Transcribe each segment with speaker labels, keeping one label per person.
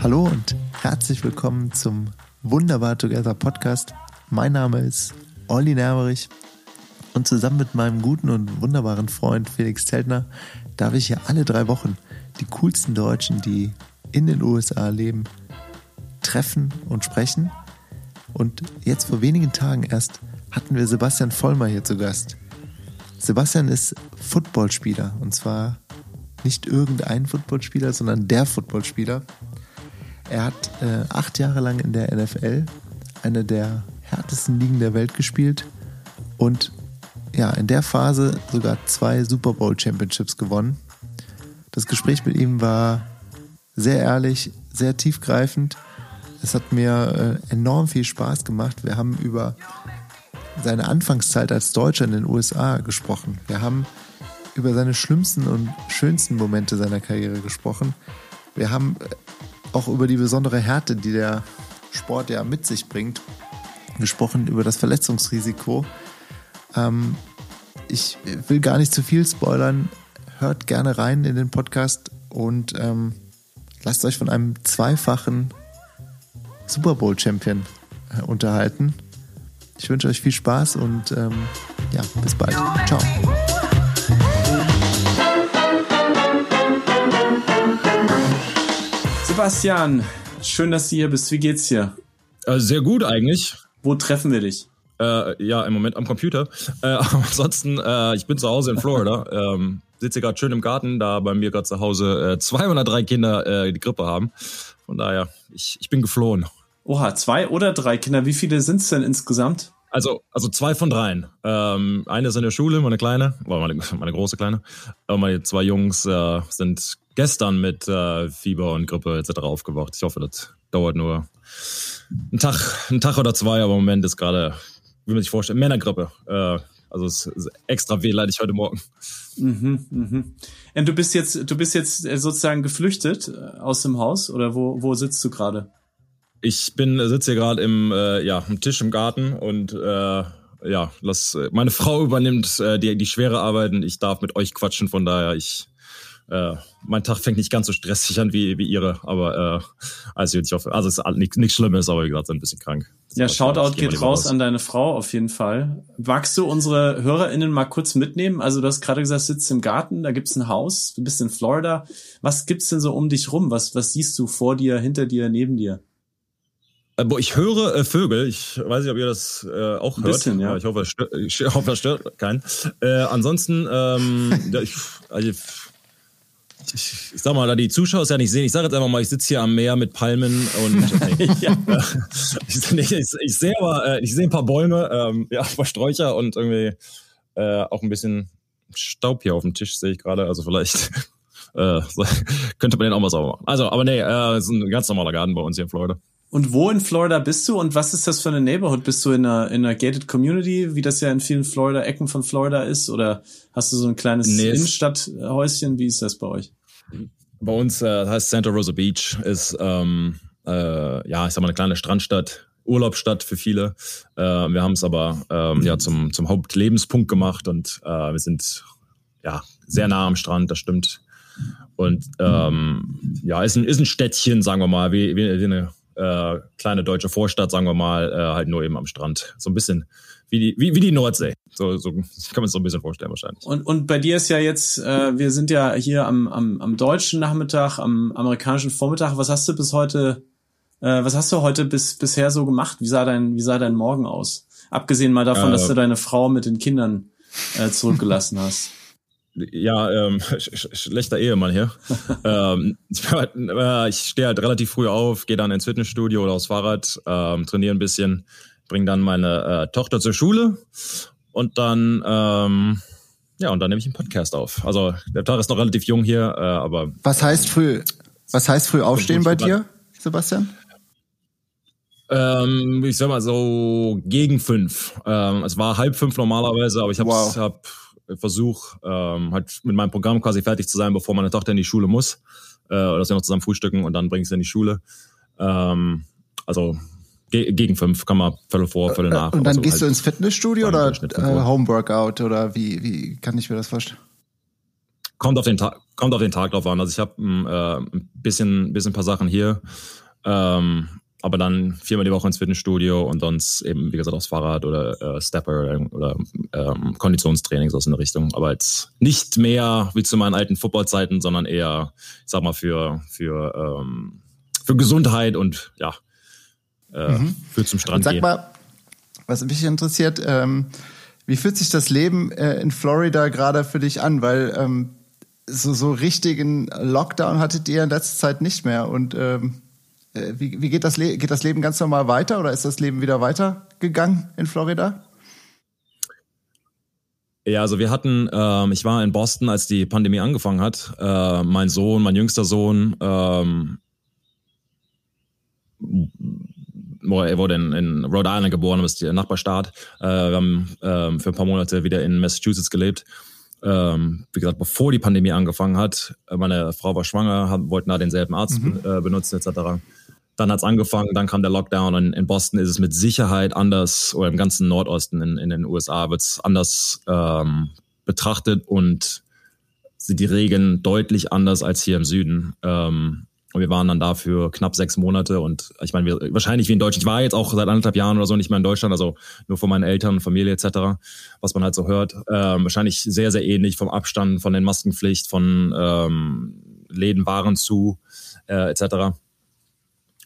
Speaker 1: Hallo und herzlich willkommen zum Wunderbar Together Podcast. Mein Name ist Olli Nerberich und zusammen mit meinem guten und wunderbaren Freund Felix Zeltner darf ich hier alle drei Wochen die coolsten Deutschen, die in den USA leben, treffen und sprechen. Und jetzt vor wenigen Tagen erst hatten wir Sebastian Vollmer hier zu Gast. Sebastian ist Footballspieler und zwar nicht irgendein Footballspieler, sondern der Footballspieler. Er hat äh, acht Jahre lang in der NFL, eine der härtesten Ligen der Welt gespielt und ja, in der Phase sogar zwei Super Bowl Championships gewonnen. Das Gespräch mit ihm war sehr ehrlich, sehr tiefgreifend. Es hat mir äh, enorm viel Spaß gemacht. Wir haben über seine Anfangszeit als Deutscher in den USA gesprochen. Wir haben über seine schlimmsten und schönsten Momente seiner Karriere gesprochen. Wir haben äh, auch über die besondere Härte, die der Sport ja mit sich bringt, gesprochen, über das Verletzungsrisiko. Ähm, ich will gar nicht zu viel spoilern. Hört gerne rein in den Podcast und ähm, lasst euch von einem zweifachen Super Bowl Champion äh, unterhalten. Ich wünsche euch viel Spaß und ähm, ja, bis bald. Ciao.
Speaker 2: Sebastian, schön, dass du hier bist. Wie geht's dir?
Speaker 3: Äh, sehr gut eigentlich.
Speaker 2: Wo treffen wir dich?
Speaker 3: Äh, ja, im Moment am Computer. Äh, ansonsten, äh, ich bin zu Hause in Florida. ähm, sitze gerade schön im Garten, da bei mir gerade zu Hause äh, 203 Kinder äh, die Grippe haben. Von daher, ich, ich bin geflohen.
Speaker 2: Oha, zwei oder drei Kinder. Wie viele sind es denn insgesamt?
Speaker 3: Also, also zwei von dreien. Ähm, eine ist in der Schule, meine kleine, meine, meine große kleine. Und meine zwei Jungs äh, sind gestern mit äh, Fieber und Grippe etc. aufgewacht. Ich hoffe, das dauert nur einen Tag, einen Tag oder zwei, aber im Moment ist gerade, wie man sich vorstellt, Männergrippe. Äh, also es ist extra wehleidig heute Morgen.
Speaker 2: Mhm, mhm. Und du bist jetzt, du bist jetzt sozusagen geflüchtet äh, aus dem Haus oder wo, wo sitzt du gerade?
Speaker 3: Ich bin sitze hier gerade im äh, ja am Tisch im Garten und äh, ja, lass meine Frau übernimmt äh, die die schwere Arbeit und ich darf mit euch quatschen. Von daher ich äh, mein Tag fängt nicht ganz so stressig an wie, wie ihre, aber äh, also ich hoffe, also es ist nichts nichts Schlimmes, aber wie gesagt, ein bisschen krank.
Speaker 2: Ja, Shoutout geht raus, raus an deine Frau auf jeden Fall. Magst du unsere HörerInnen mal kurz mitnehmen? Also du hast gerade gesagt, sitzt im Garten, da gibt's ein Haus, du bist in Florida. Was gibt's denn so um dich rum? Was, was siehst du vor dir, hinter dir, neben dir?
Speaker 3: Äh, boah, ich höre äh, Vögel. Ich weiß nicht, ob ihr das äh, auch hört. Bisschen, ja. Ich hoffe, es stört, ich hoffe, es stört keinen. Äh, ansonsten, ähm, ich, also, ich, ich sag mal, da die Zuschauer es ja nicht sehen, ich sage jetzt einfach mal, ich sitze hier am Meer mit Palmen und nee, ja. ich, ich, ich, sehe aber, äh, ich sehe ein paar Bäume, ähm, ja, ein paar Sträucher und irgendwie äh, auch ein bisschen Staub hier auf dem Tisch sehe ich gerade. Also vielleicht äh, könnte man den auch mal sauber machen. Also, aber nee, äh, ist ein ganz normaler Garten bei uns hier in Florida.
Speaker 2: Und wo in Florida bist du und was ist das für eine Neighborhood? Bist du in einer, in einer gated Community, wie das ja in vielen Florida Ecken von Florida ist? Oder hast du so ein kleines nee, Innenstadthäuschen? Wie ist das bei euch?
Speaker 3: Bei uns äh, heißt Santa Rosa Beach, ist ähm, äh, ja, ich sag mal eine kleine Strandstadt, Urlaubsstadt für viele. Äh, wir haben es aber ähm, ja zum, zum Hauptlebenspunkt gemacht und äh, wir sind ja sehr nah am Strand, das stimmt. Und ähm, ja, ist ein, ist ein Städtchen, sagen wir mal, wie, wie, wie eine äh, kleine deutsche Vorstadt, sagen wir mal, äh, halt nur eben am Strand. So ein bisschen wie die, wie, wie die Nordsee. So, so kann man es so ein bisschen vorstellen wahrscheinlich.
Speaker 2: Und, und bei dir ist ja jetzt, äh, wir sind ja hier am, am, am deutschen Nachmittag, am amerikanischen Vormittag. Was hast du bis heute, äh, was hast du heute bis bisher so gemacht? Wie sah dein, wie sah dein Morgen aus? Abgesehen mal davon, äh, dass du deine Frau mit den Kindern äh, zurückgelassen hast.
Speaker 3: Ja, ähm, sch schlechter Ehemann hier. ähm, ich stehe halt relativ früh auf, gehe dann ins Fitnessstudio oder aufs Fahrrad, ähm, trainiere ein bisschen, bringe dann meine äh, Tochter zur Schule und dann ähm, ja und dann nehme ich einen Podcast auf. Also der Tag ist noch relativ jung hier, äh, aber
Speaker 1: was heißt früh? Was heißt früh aufstehen bei dir, Sebastian?
Speaker 3: Ähm, ich sag mal so gegen fünf. Ähm, es war halb fünf normalerweise, aber ich habe wow. hab Versuch, ähm, halt mit meinem Programm quasi fertig zu sein, bevor meine Tochter in die Schule muss. Äh, dass wir noch zusammen frühstücken und dann bringe ich sie in die Schule. Ähm, also Ge gegen fünf, kann man Viertel vor, Viertel nach.
Speaker 1: Und dann so gehst halt du ins Fitnessstudio oder äh, Homeworkout oder wie, wie kann ich mir das vorstellen?
Speaker 3: Kommt auf den Tag, kommt auf den Tag drauf an. Also ich habe äh, ein bisschen, bisschen paar Sachen hier. Ähm, aber dann viermal die Woche ins Fitnessstudio und sonst eben, wie gesagt, aufs Fahrrad oder äh, Stepper oder ähm, Konditionstraining, so in der Richtung. Aber jetzt nicht mehr wie zu meinen alten Footballzeiten, sondern eher, ich sag mal, für, für, ähm, für Gesundheit und ja, äh, mhm. für zum Strand und
Speaker 1: sag
Speaker 3: gehen.
Speaker 1: mal, was mich interessiert, ähm, wie fühlt sich das Leben äh, in Florida gerade für dich an? Weil ähm, so, so richtigen Lockdown hattet ihr in letzter Zeit nicht mehr und ähm, äh, wie, wie geht, das geht das Leben ganz normal weiter oder ist das Leben wieder weitergegangen in Florida?
Speaker 3: Ja, also wir hatten, ähm, ich war in Boston, als die Pandemie angefangen hat. Äh, mein Sohn, mein jüngster Sohn, ähm, er wurde in, in, Rhode Island geboren, ist der Nachbarstaat. Äh, wir haben ähm, für ein paar Monate wieder in Massachusetts gelebt. Ähm, wie gesagt, bevor die Pandemie angefangen hat, meine Frau war schwanger, haben, wollten da denselben Arzt mhm. äh, benutzen etc. Dann hat's angefangen, dann kam der Lockdown und in Boston ist es mit Sicherheit anders, oder im ganzen Nordosten in, in den USA wird's anders ähm, betrachtet und sind die Regeln deutlich anders als hier im Süden. Ähm, und wir waren dann da für knapp sechs Monate und ich meine, wir, wahrscheinlich wie in Deutschland. Ich war jetzt auch seit anderthalb Jahren oder so nicht mehr in Deutschland, also nur von meinen Eltern, Familie etc., was man halt so hört. Ähm, wahrscheinlich sehr, sehr ähnlich vom Abstand, von den Maskenpflicht, von ähm, Läden waren zu äh, etc.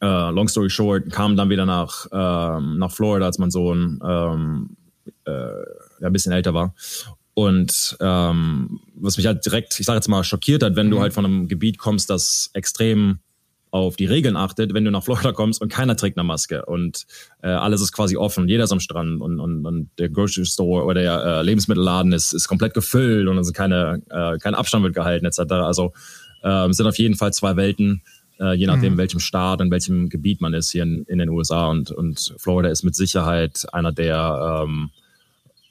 Speaker 3: Uh, long story short, kam dann wieder nach, ähm, nach Florida, als mein Sohn ähm, äh, ein bisschen älter war. Und ähm, was mich halt direkt, ich sage jetzt mal, schockiert hat, wenn mhm. du halt von einem Gebiet kommst, das extrem auf die Regeln achtet, wenn du nach Florida kommst und keiner trägt eine Maske und äh, alles ist quasi offen, jeder ist am Strand und, und, und der Grocery Store oder der äh, Lebensmittelladen ist, ist komplett gefüllt und also keine, äh, kein Abstand wird gehalten etc. Also äh, sind auf jeden Fall zwei Welten, äh, je nachdem, mhm. welchem Staat und welchem Gebiet man ist hier in, in den USA. Und, und Florida ist mit Sicherheit einer der, ähm,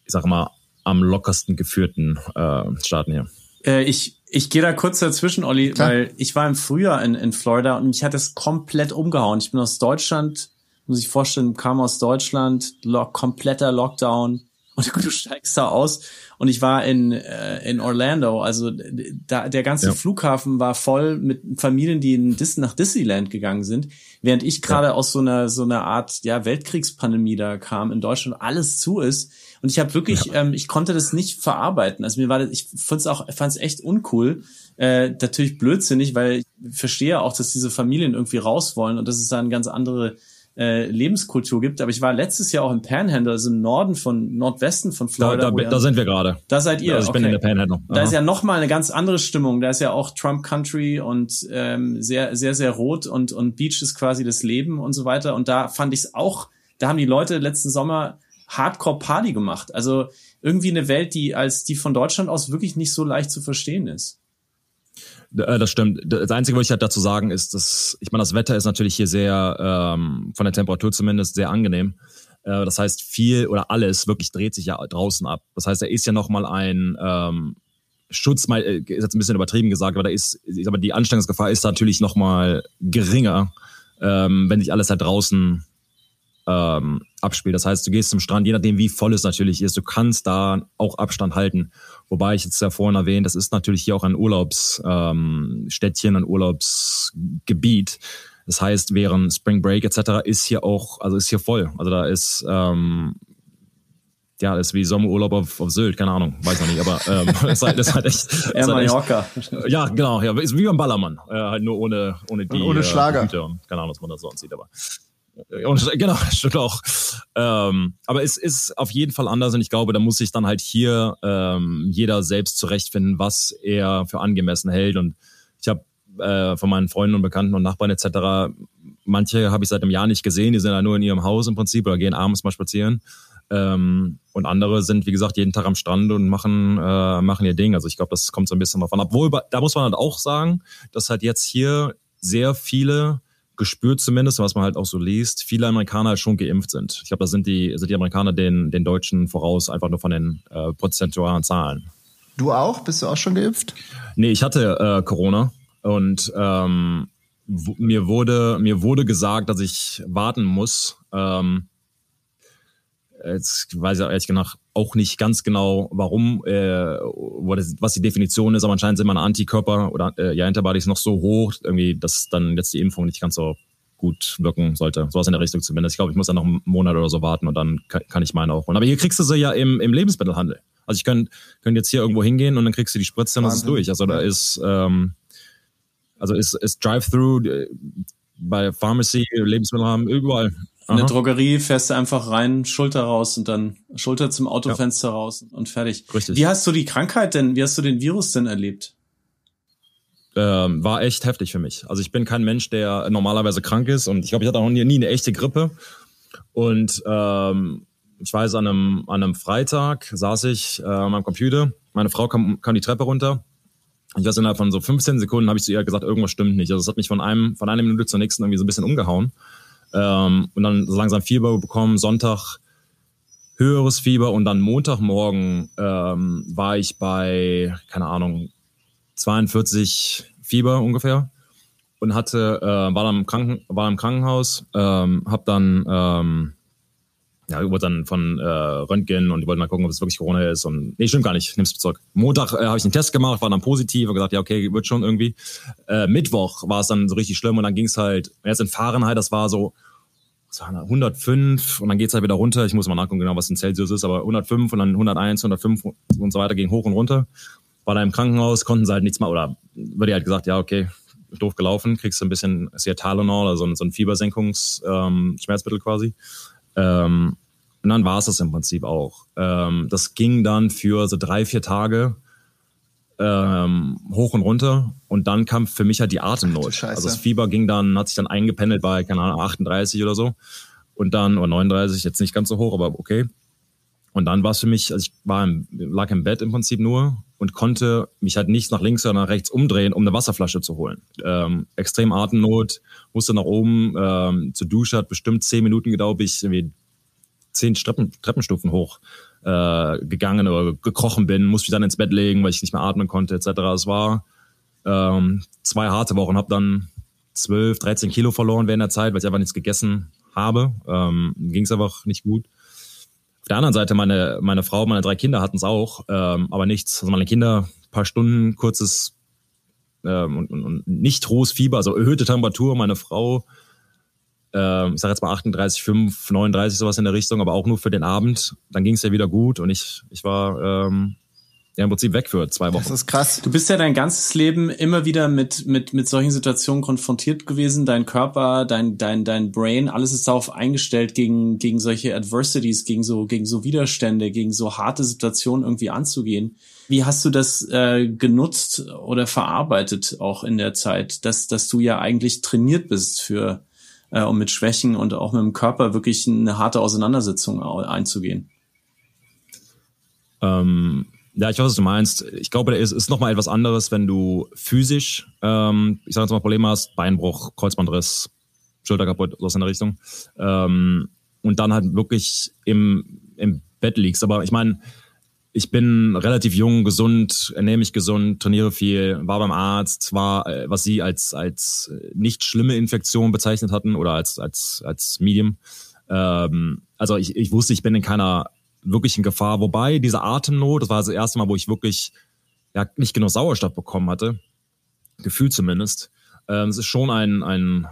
Speaker 3: ich sag mal, am lockersten geführten äh, Staaten hier.
Speaker 2: Äh, ich ich gehe da kurz dazwischen, Olli, Klar. weil ich war im Frühjahr in, in Florida und mich hat es komplett umgehauen. Ich bin aus Deutschland, muss ich vorstellen, kam aus Deutschland, lock, kompletter Lockdown und du steigst da aus und ich war in, äh, in Orlando, also da, der ganze ja. Flughafen war voll mit Familien, die in Dis nach Disneyland gegangen sind, während ich gerade ja. aus so einer so einer Art ja Weltkriegspandemie da kam in Deutschland, alles zu ist und ich habe wirklich, ja. ähm, ich konnte das nicht verarbeiten. Also mir war das, ich fand's auch, fand's echt uncool. Äh, natürlich blödsinnig, weil ich verstehe auch, dass diese Familien irgendwie raus wollen und dass es da eine ganz andere äh, Lebenskultur gibt. Aber ich war letztes Jahr auch im Panhandle, also im Norden von Nordwesten von Florida.
Speaker 3: Da, da, da sind wir gerade.
Speaker 2: Da seid ihr.
Speaker 3: Also ich okay. bin in der Panhandle.
Speaker 2: Aha. Da ist ja noch mal eine ganz andere Stimmung. Da ist ja auch Trump Country und ähm, sehr sehr sehr rot und und Beach ist quasi das Leben und so weiter. Und da fand ich es auch. Da haben die Leute letzten Sommer Hardcore Party gemacht. Also irgendwie eine Welt, die als die von Deutschland aus wirklich nicht so leicht zu verstehen ist.
Speaker 3: Äh, das stimmt. Das Einzige, was ich halt dazu sagen, ist, dass, ich meine, das Wetter ist natürlich hier sehr, ähm, von der Temperatur zumindest, sehr angenehm. Äh, das heißt, viel oder alles wirklich dreht sich ja draußen ab. Das heißt, da ist ja nochmal ein ähm, Schutz, äh, ist jetzt ein bisschen übertrieben gesagt, aber da ist, ich sag mal, die Ansteckungsgefahr ist natürlich nochmal geringer, ähm, wenn sich alles halt draußen ähm, abspielt. Das heißt, du gehst zum Strand, je nachdem, wie voll es natürlich ist, du kannst da auch Abstand halten. Wobei ich jetzt ja vorhin erwähnt, das ist natürlich hier auch ein Urlaubsstädtchen, ähm, ein Urlaubsgebiet. Das heißt, während Spring Break etc. ist hier auch, also ist hier voll. Also da ist ähm, ja, das ist wie Sommerurlaub auf, auf Sylt, keine Ahnung, weiß noch nicht, aber ähm, das, ist halt, das halt echt.
Speaker 2: Ja, Mallorca.
Speaker 3: Echt, ja, genau, ja, ist wie beim Ballermann, äh, halt nur ohne ohne die
Speaker 1: ohne Schlager.
Speaker 3: Äh, und, keine Ahnung, was man da sonst sieht, aber und, genau, stimmt auch. Ähm, aber es ist auf jeden Fall anders und ich glaube, da muss sich dann halt hier ähm, jeder selbst zurechtfinden, was er für angemessen hält. Und ich habe äh, von meinen Freunden und Bekannten und Nachbarn etc. Manche habe ich seit einem Jahr nicht gesehen, die sind ja nur in ihrem Haus im Prinzip oder gehen abends mal spazieren. Ähm, und andere sind, wie gesagt, jeden Tag am Strand und machen, äh, machen ihr Ding. Also ich glaube, das kommt so ein bisschen davon ab. Obwohl, da muss man halt auch sagen, dass halt jetzt hier sehr viele gespürt zumindest, was man halt auch so liest, viele Amerikaner schon geimpft sind. Ich glaube, da sind die, sind die Amerikaner den, den Deutschen voraus, einfach nur von den äh, prozentualen Zahlen.
Speaker 1: Du auch? Bist du auch schon geimpft?
Speaker 3: Nee, ich hatte äh, Corona und ähm, mir wurde, mir wurde gesagt, dass ich warten muss. Ähm, jetzt weiß ich ehrlich gesagt auch nicht ganz genau, warum, äh, was die Definition ist, aber anscheinend sind meine Antikörper oder äh, ja, Antibodies noch so hoch, irgendwie, dass dann jetzt die Impfung nicht ganz so gut wirken sollte. Sowas in der Richtung zumindest. Ich glaube, ich muss dann noch einen Monat oder so warten und dann kann, ich meine auch holen. Aber hier kriegst du sie ja im, im Lebensmittelhandel. Also ich könnte könnt jetzt hier irgendwo hingehen und dann kriegst du die Spritze und das ist durch. Also da ist, ähm, also ist, ist Drive-Thru äh, bei Pharmacy, Lebensmittel haben, überall.
Speaker 2: In der Drogerie fährst du einfach rein, Schulter raus und dann Schulter zum Autofenster ja. raus und fertig. Richtig. Wie hast du die Krankheit denn, wie hast du den Virus denn erlebt?
Speaker 3: Ähm, war echt heftig für mich. Also ich bin kein Mensch, der normalerweise krank ist und ich glaube, ich hatte auch nie, nie eine echte Grippe. Und ähm, ich weiß, an einem, an einem Freitag saß ich äh, an meinem Computer, meine Frau kam, kam die Treppe runter ich weiß, innerhalb von so 15 Sekunden habe ich zu ihr gesagt, irgendwas stimmt nicht. Also es hat mich von einem, von einer Minute zur nächsten irgendwie so ein bisschen umgehauen. Ähm, und dann so langsam Fieber bekommen, Sonntag höheres Fieber und dann Montagmorgen ähm, war ich bei, keine Ahnung, 42 Fieber ungefähr und hatte, äh, war dann im, Kranken, war im Krankenhaus, ähm, habe dann ähm, ja, wurde dann von äh, Röntgen und die wollten mal gucken, ob es wirklich Corona ist. Und nee, stimmt gar nicht, nimm's zurück. Montag äh, habe ich einen Test gemacht, war dann positiv und gesagt, ja, okay, wird schon irgendwie. Äh, Mittwoch war es dann so richtig schlimm und dann ging es halt, jetzt in Fahrenheit, das war so 105 und dann geht's halt wieder runter. Ich muss mal nachgucken, genau, was in Celsius ist, aber 105 und dann 101, 105 und so weiter ging hoch und runter. War da im Krankenhaus, konnten sie halt nichts mehr, oder wurde halt gesagt, ja, okay, doof gelaufen, kriegst du ein bisschen Tylenol, also so ein Fiebersenkungs-Schmerzmittel ähm, quasi. Ähm, und dann war es das im Prinzip auch. Ähm, das ging dann für so drei, vier Tage ähm, hoch und runter. Und dann kam für mich halt die Atemnot. Also das Fieber ging dann, hat sich dann eingependelt bei, keine Ahnung, 38 oder so. Und dann, oder 39, jetzt nicht ganz so hoch, aber okay. Und dann war es für mich, also ich war im, lag im Bett im Prinzip nur und konnte mich halt nicht nach links oder nach rechts umdrehen, um eine Wasserflasche zu holen. Ähm, extrem Atemnot, musste nach oben ähm, zur Dusche, hat bestimmt zehn Minuten gedauert, bis ich irgendwie zehn Treppen, Treppenstufen hoch äh, gegangen oder gekrochen bin, musste mich dann ins Bett legen, weil ich nicht mehr atmen konnte, etc. Es war ähm, zwei harte Wochen, habe dann 12, 13 Kilo verloren während der Zeit, weil ich einfach nichts gegessen habe. Ähm, Ging es einfach nicht gut. Auf der anderen Seite, meine, meine Frau, meine drei Kinder hatten es auch, ähm, aber nichts. Also meine Kinder, paar Stunden, kurzes ähm, und, und, und nicht hohes Fieber, also erhöhte Temperatur. Meine Frau äh, ich sage jetzt mal 38, 5, 39, sowas in der Richtung, aber auch nur für den Abend. Dann ging es ja wieder gut und ich, ich war ähm, ja im Prinzip weg für zwei Wochen.
Speaker 2: Das ist krass. Du bist ja dein ganzes Leben immer wieder mit mit mit solchen Situationen konfrontiert gewesen. Dein Körper, dein dein dein Brain, alles ist darauf eingestellt, gegen gegen solche Adversities, gegen so gegen so Widerstände, gegen so harte Situationen irgendwie anzugehen. Wie hast du das äh, genutzt oder verarbeitet auch in der Zeit, dass dass du ja eigentlich trainiert bist für äh, um mit Schwächen und auch mit dem Körper wirklich eine harte Auseinandersetzung einzugehen.
Speaker 3: Ähm, ja, ich weiß, was du meinst. Ich glaube, es ist nochmal etwas anderes, wenn du physisch, ähm, ich sage jetzt mal, Probleme hast, Beinbruch, Kreuzbandriss, Schulter kaputt, so in der Richtung. Ähm, und dann halt wirklich im, im Bett liegst. Aber ich meine, ich bin relativ jung, gesund, ernähre mich gesund, trainiere viel, war beim Arzt, war, äh, was sie als, als nicht schlimme Infektion bezeichnet hatten oder als, als, als Medium. Ähm, also ich, ich wusste, ich bin in keiner wirklichen Gefahr. Wobei diese Atemnot, das war das erste Mal, wo ich wirklich ja, nicht genug Sauerstoff bekommen hatte. Gefühlt zumindest. Ähm, es ist schon ein, ein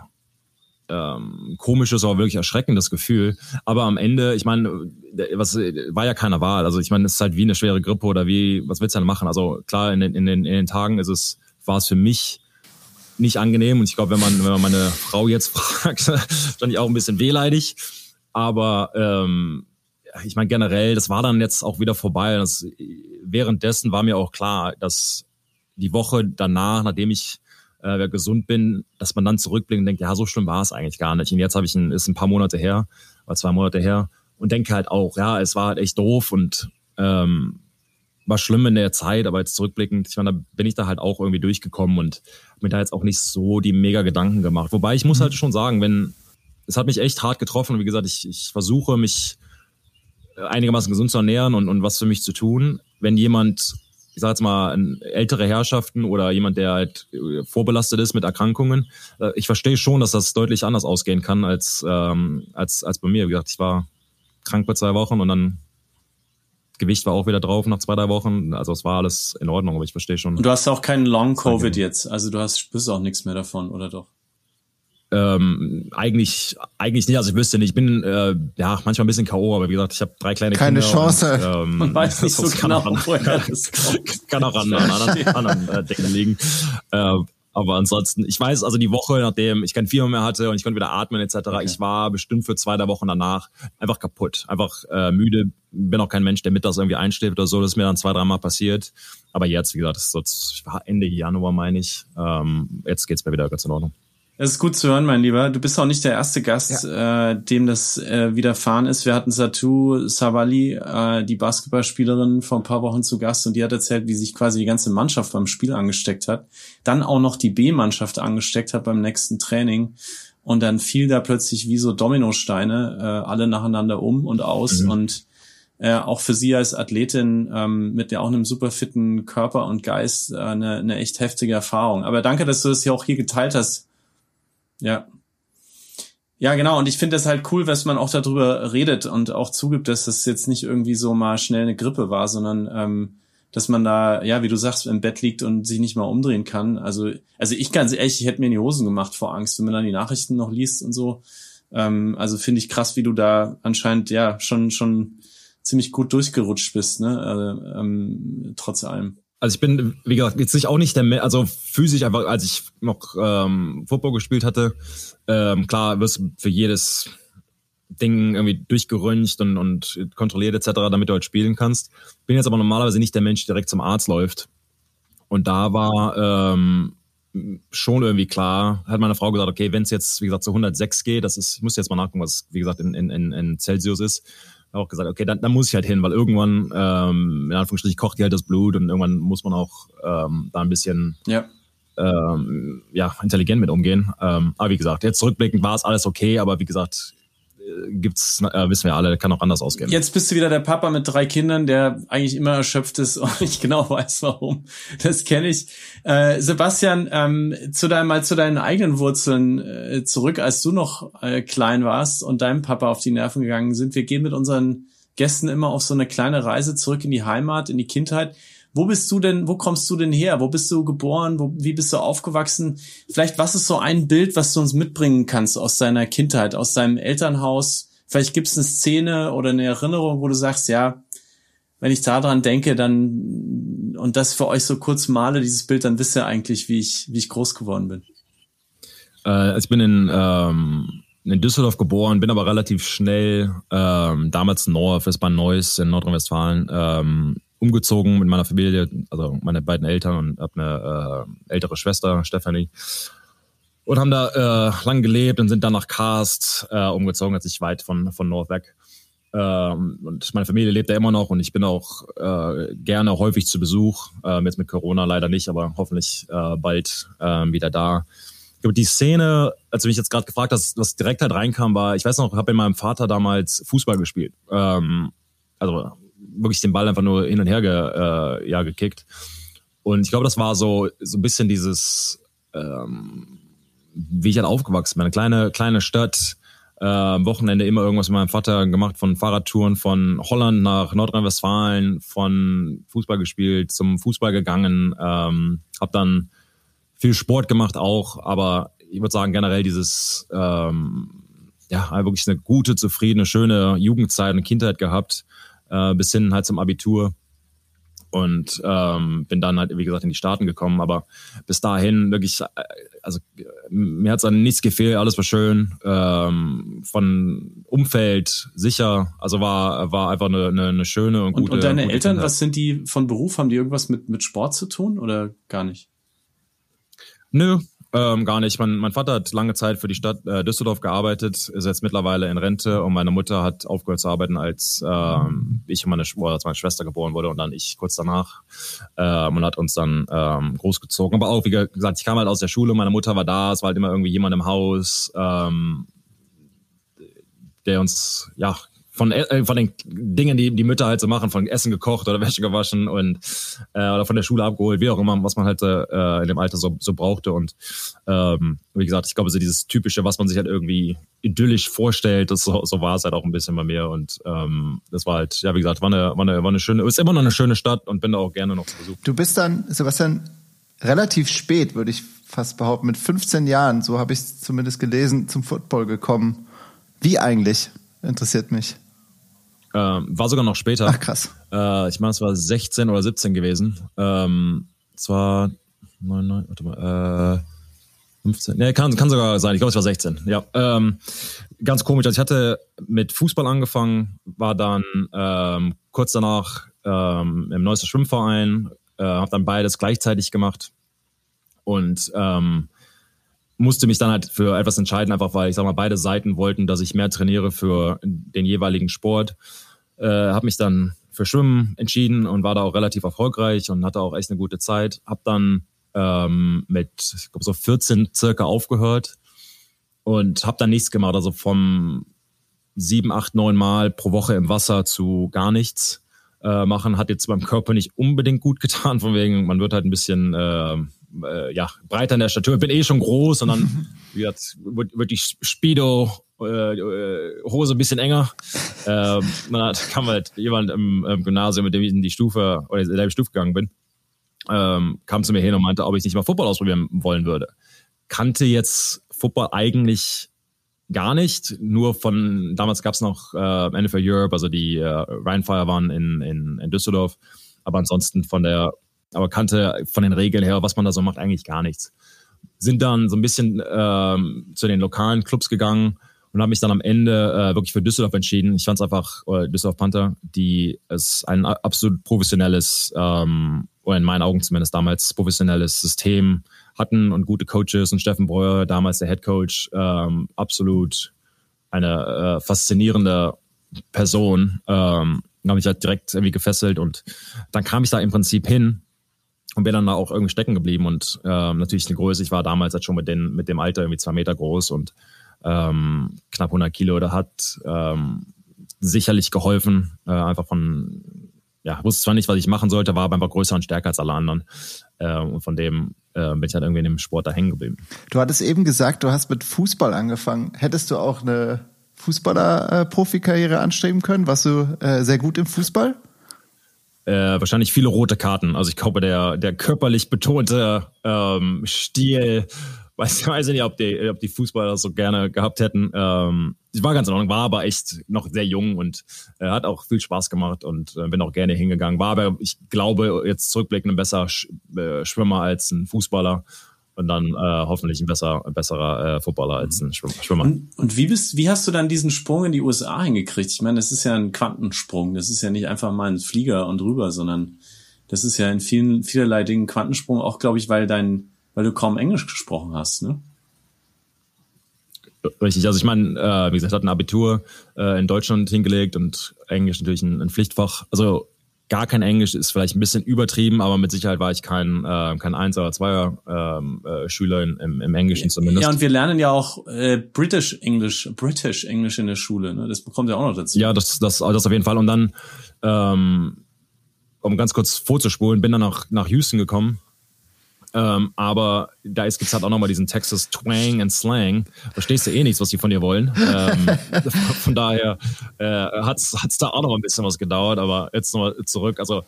Speaker 3: ähm, komisches, aber wirklich erschreckendes Gefühl. Aber am Ende, ich meine, was war ja keine Wahl. Also ich meine, es ist halt wie eine schwere Grippe oder wie, was willst du denn machen? Also klar, in den, in den, in den Tagen ist es, war es für mich nicht angenehm. Und ich glaube, wenn man, wenn man meine Frau jetzt fragt, stand ich auch ein bisschen wehleidig. Aber ähm, ich meine, generell, das war dann jetzt auch wieder vorbei. Das, währenddessen war mir auch klar, dass die Woche danach, nachdem ich äh, gesund bin, dass man dann zurückblickt und denkt, ja, so schlimm war es eigentlich gar nicht. Und jetzt habe ich ein, ist ein paar Monate her, oder zwei Monate her, und denke halt auch, ja, es war halt echt doof und ähm, war schlimm in der Zeit, aber jetzt zurückblickend, ich meine, da bin ich da halt auch irgendwie durchgekommen und mir da jetzt auch nicht so die mega Gedanken gemacht. Wobei ich muss mhm. halt schon sagen, wenn, es hat mich echt hart getroffen und wie gesagt, ich, ich versuche mich einigermaßen gesund zu ernähren und, und was für mich zu tun. Wenn jemand ich sage jetzt mal, ältere Herrschaften oder jemand, der halt äh, vorbelastet ist mit Erkrankungen. Äh, ich verstehe schon, dass das deutlich anders ausgehen kann als, ähm, als, als bei mir. Wie gesagt, ich war krank bei zwei Wochen und dann Gewicht war auch wieder drauf nach zwei, drei Wochen. Also es war alles in Ordnung, aber ich verstehe schon.
Speaker 2: Und du hast auch keinen Long-Covid jetzt. Also du hast, spürst auch nichts mehr davon, oder doch?
Speaker 3: Ähm, eigentlich, eigentlich nicht. Also ich wüsste nicht. Ich bin äh, ja manchmal ein bisschen K.O., aber wie gesagt, ich habe drei kleine
Speaker 1: Keine
Speaker 3: Kinder.
Speaker 1: Keine Chance.
Speaker 2: Und, ähm, Man weiß nicht so genau, woher
Speaker 3: das kommt. Kann auch an, an anderen, anderen äh, Dingen liegen. Äh, aber ansonsten, ich weiß, also die Woche, nachdem ich kein Fieber mehr hatte und ich konnte wieder atmen etc., okay. ich war bestimmt für zwei, drei Wochen danach einfach kaputt, einfach äh, müde. Bin auch kein Mensch, der mittags irgendwie einschläft oder so. Das ist mir dann zwei, dreimal passiert. Aber jetzt, wie gesagt, das ist so Ende Januar, meine ich. Ähm, jetzt geht's mir wieder ganz in Ordnung.
Speaker 2: Es ist gut zu hören, mein Lieber. Du bist auch nicht der erste Gast, ja. äh, dem das äh, widerfahren ist. Wir hatten Satu Savali, äh, die Basketballspielerin, vor ein paar Wochen zu Gast und die hat erzählt, wie sich quasi die ganze Mannschaft beim Spiel angesteckt hat. Dann auch noch die B-Mannschaft angesteckt hat beim nächsten Training. Und dann fiel da plötzlich wie so Dominosteine äh, alle nacheinander um und aus. Mhm. Und äh, auch für sie als Athletin ähm, mit ja auch einem super fitten Körper und Geist äh, eine, eine echt heftige Erfahrung. Aber danke, dass du das ja auch hier geteilt hast ja. Ja, genau. Und ich finde das halt cool, dass man auch darüber redet und auch zugibt, dass das jetzt nicht irgendwie so mal schnell eine Grippe war, sondern ähm, dass man da, ja, wie du sagst, im Bett liegt und sich nicht mal umdrehen kann. Also, also ich ganz ehrlich, ich hätte mir in die Hosen gemacht vor Angst, wenn man dann die Nachrichten noch liest und so. Ähm, also finde ich krass, wie du da anscheinend ja schon schon ziemlich gut durchgerutscht bist, ne? Also, ähm, trotz allem.
Speaker 3: Also ich bin, wie gesagt, jetzt nicht auch nicht der, also physisch einfach, als ich noch ähm, Football gespielt hatte, ähm, klar wirst du für jedes Ding irgendwie durchgeröntgt und, und kontrolliert etc., damit du halt spielen kannst. Bin jetzt aber normalerweise nicht der Mensch, der direkt zum Arzt läuft. Und da war ähm, schon irgendwie klar, hat meine Frau gesagt, okay, wenn es jetzt, wie gesagt, zu 106 geht, das ist, ich muss jetzt mal nachgucken, was, wie gesagt, in, in, in Celsius ist, auch gesagt, okay, dann, dann muss ich halt hin, weil irgendwann, ähm, in Anführungsstrichen, kocht die halt das Blut und irgendwann muss man auch ähm, da ein bisschen ja. Ähm, ja, intelligent mit umgehen. Ähm, aber wie gesagt, jetzt zurückblickend war es alles okay, aber wie gesagt, gibt's, äh, wissen wir alle, kann auch anders ausgehen.
Speaker 2: Jetzt bist du wieder der Papa mit drei Kindern, der eigentlich immer erschöpft ist und ich genau weiß, warum. Das kenne ich. Äh, Sebastian, ähm, zu deinem, mal zu deinen eigenen Wurzeln äh, zurück, als du noch äh, klein warst und deinem Papa auf die Nerven gegangen sind. Wir gehen mit unseren Gästen immer auf so eine kleine Reise zurück in die Heimat, in die Kindheit. Wo bist du denn, wo kommst du denn her? Wo bist du geboren? Wo, wie bist du aufgewachsen? Vielleicht, was ist so ein Bild, was du uns mitbringen kannst aus deiner Kindheit, aus deinem Elternhaus? Vielleicht gibt es eine Szene oder eine Erinnerung, wo du sagst, ja, wenn ich daran denke, dann und das für euch so kurz male, dieses Bild, dann wisst ihr eigentlich, wie ich, wie ich groß geworden bin.
Speaker 3: Äh, ich bin in, ähm, in Düsseldorf geboren, bin aber relativ schnell ähm, damals in Norf, ist bei Neuss in Nordrhein-Westfalen, ähm, umgezogen mit meiner Familie, also meine beiden Eltern und habe eine äh, ältere Schwester, Stephanie. Und haben da äh, lang gelebt und sind dann nach Karst äh, umgezogen, als ich weit von, von North weg. Ähm, und meine Familie lebt da immer noch und ich bin auch äh, gerne häufig zu Besuch. Äh, jetzt mit Corona leider nicht, aber hoffentlich äh, bald äh, wieder da. Ich glaube, die Szene, als du mich jetzt gerade gefragt hast, was direkt halt reinkam, war, ich weiß noch, ich habe mit meinem Vater damals Fußball gespielt. Ähm, also wirklich den Ball einfach nur hin und her ge, äh, ja, gekickt. Und ich glaube, das war so, so ein bisschen dieses, ähm, wie ich halt aufgewachsen bin. Eine kleine, kleine Stadt, äh, Wochenende immer irgendwas mit meinem Vater gemacht, von Fahrradtouren von Holland nach Nordrhein-Westfalen, von Fußball gespielt, zum Fußball gegangen, ähm, habe dann viel Sport gemacht auch, aber ich würde sagen generell dieses, ähm, ja, wirklich eine gute, zufriedene, schöne Jugendzeit und Kindheit gehabt äh, bis hin halt zum Abitur und ähm, bin dann halt, wie gesagt, in die Staaten gekommen. Aber bis dahin wirklich, äh, also mir hat es an nichts gefehlt, alles war schön. Ähm, von Umfeld sicher, also war, war einfach eine, eine, eine schöne und gute.
Speaker 2: Und, und deine
Speaker 3: gute
Speaker 2: Eltern, Kindheit. was sind die von Beruf? Haben die irgendwas mit, mit Sport zu tun oder gar nicht?
Speaker 3: Nö, ähm, gar nicht. Mein, mein Vater hat lange Zeit für die Stadt äh, Düsseldorf gearbeitet, ist jetzt mittlerweile in Rente und meine Mutter hat aufgehört zu arbeiten, als ähm, ich und meine, oder als meine Schwester geboren wurde und dann ich kurz danach ähm, und hat uns dann ähm, großgezogen. Aber auch, wie gesagt, ich kam halt aus der Schule, meine Mutter war da, es war halt immer irgendwie jemand im Haus, ähm, der uns ja von, äh, von den Dingen, die die Mütter halt so machen, von Essen gekocht oder Wäsche gewaschen und äh, oder von der Schule abgeholt, wie auch immer, was man halt äh, in dem Alter so, so brauchte. Und ähm, wie gesagt, ich glaube, so dieses typische, was man sich halt irgendwie idyllisch vorstellt, das so, so war es halt auch ein bisschen bei mir. Und ähm, das war halt, ja, wie gesagt, war eine, war eine, war eine schöne, ist immer noch eine schöne Stadt und bin da auch gerne noch zu Besuch.
Speaker 1: Du bist dann, Sebastian, relativ spät, würde ich fast behaupten, mit 15 Jahren, so habe ich es zumindest gelesen, zum Football gekommen. Wie eigentlich? Interessiert mich.
Speaker 3: Ähm, war sogar noch später.
Speaker 1: Ach krass.
Speaker 3: Äh, ich meine, es war 16 oder 17 gewesen. Ähm, es war 9, 9, warte mal, äh, 15. Ne, kann, kann sogar sein. Ich glaube, es war 16. Ja. Ähm, ganz komisch. Also ich hatte mit Fußball angefangen, war dann ähm, kurz danach ähm, im neuesten Schwimmverein, äh, habe dann beides gleichzeitig gemacht und ähm, musste mich dann halt für etwas entscheiden, einfach weil ich sag mal, beide Seiten wollten, dass ich mehr trainiere für den jeweiligen Sport. Äh, habe mich dann für Schwimmen entschieden und war da auch relativ erfolgreich und hatte auch echt eine gute Zeit. Hab dann ähm, mit, ich glaube, so 14 circa aufgehört und habe dann nichts gemacht. Also vom sieben, acht, neun Mal pro Woche im Wasser zu gar nichts äh, machen, hat jetzt beim Körper nicht unbedingt gut getan, von wegen, man wird halt ein bisschen äh, äh, ja, breiter in der Statur, bin eh schon groß und dann wie gesagt, wird, wird die Speedo äh, äh, Hose ein bisschen enger. ähm, dann kam halt jemand im, im, Gymnasium, mit dem ich in die Stufe oder in die Stufe gegangen bin, ähm, kam zu mir hin und meinte, ob ich nicht mal Football ausprobieren wollen würde. Kannte jetzt Football eigentlich gar nicht, nur von, damals gab es noch äh, NFL Europe, also die äh, Rheinfire waren in, in, in Düsseldorf, aber ansonsten von der aber kannte von den Regeln her, was man da so macht, eigentlich gar nichts. Sind dann so ein bisschen ähm, zu den lokalen Clubs gegangen und habe mich dann am Ende äh, wirklich für Düsseldorf entschieden. Ich fand es einfach, oder Düsseldorf Panther, die es ein absolut professionelles, ähm, oder in meinen Augen zumindest damals professionelles System hatten und gute Coaches und Steffen Breuer, damals der Head Coach, ähm, absolut eine äh, faszinierende Person. Ähm, habe mich halt direkt irgendwie gefesselt und dann kam ich da im Prinzip hin und bin dann da auch irgendwie stecken geblieben und ähm, natürlich eine Größe. Ich war damals halt schon mit, den, mit dem Alter irgendwie zwei Meter groß und ähm, knapp 100 Kilo. Da hat ähm, sicherlich geholfen, äh, einfach von, ja, wusste zwar nicht, was ich machen sollte, war aber einfach größer und stärker als alle anderen. Äh, und von dem äh, bin ich halt irgendwie in dem Sport da hängen geblieben.
Speaker 1: Du hattest eben gesagt, du hast mit Fußball angefangen. Hättest du auch eine Fußballer-Profikarriere anstreben können? Warst du äh, sehr gut im Fußball?
Speaker 3: Äh, wahrscheinlich viele rote Karten. Also ich glaube, der, der körperlich betonte ähm, Stil, weiß, weiß ich nicht, ob die, ob die Fußballer das so gerne gehabt hätten. Ähm, ich war ganz in Ordnung, war aber echt noch sehr jung und äh, hat auch viel Spaß gemacht und äh, bin auch gerne hingegangen. War aber, ich glaube, jetzt zurückblickend ein besser Sch äh, Schwimmer als ein Fußballer und dann äh, hoffentlich ein, besser, besserer äh, Footballer als ein Schwimmer.
Speaker 2: Und, und, wie bist, wie hast du dann diesen Sprung in die USA hingekriegt? Ich meine, das ist ja ein Quantensprung. Das ist ja nicht einfach mal ein Flieger und rüber, sondern das ist ja in vielen, vielerlei Dingen Quantensprung, auch glaube ich, weil dein, weil du kaum Englisch gesprochen hast, ne?
Speaker 3: Richtig, also ich meine, äh, wie gesagt, hat ein Abitur äh, in Deutschland hingelegt und Englisch natürlich ein, ein Pflichtfach. Also gar kein Englisch ist vielleicht ein bisschen übertrieben, aber mit Sicherheit war ich kein, äh, kein Eins- oder Zweier ähm, äh, Schüler im, im Englischen zumindest.
Speaker 2: Ja, und wir lernen ja auch äh, British English, British English in der Schule. Ne? Das bekommt ja auch noch dazu.
Speaker 3: Ja, das, das, das auf jeden Fall. Und dann, ähm, um ganz kurz vorzuspulen, bin dann nach, nach Houston gekommen ähm, aber da gibt es halt auch nochmal diesen Texas Twang and Slang. Verstehst du eh nichts, was die von dir wollen. Ähm, von daher äh, hat es da auch noch ein bisschen was gedauert, aber jetzt nochmal zurück. Also,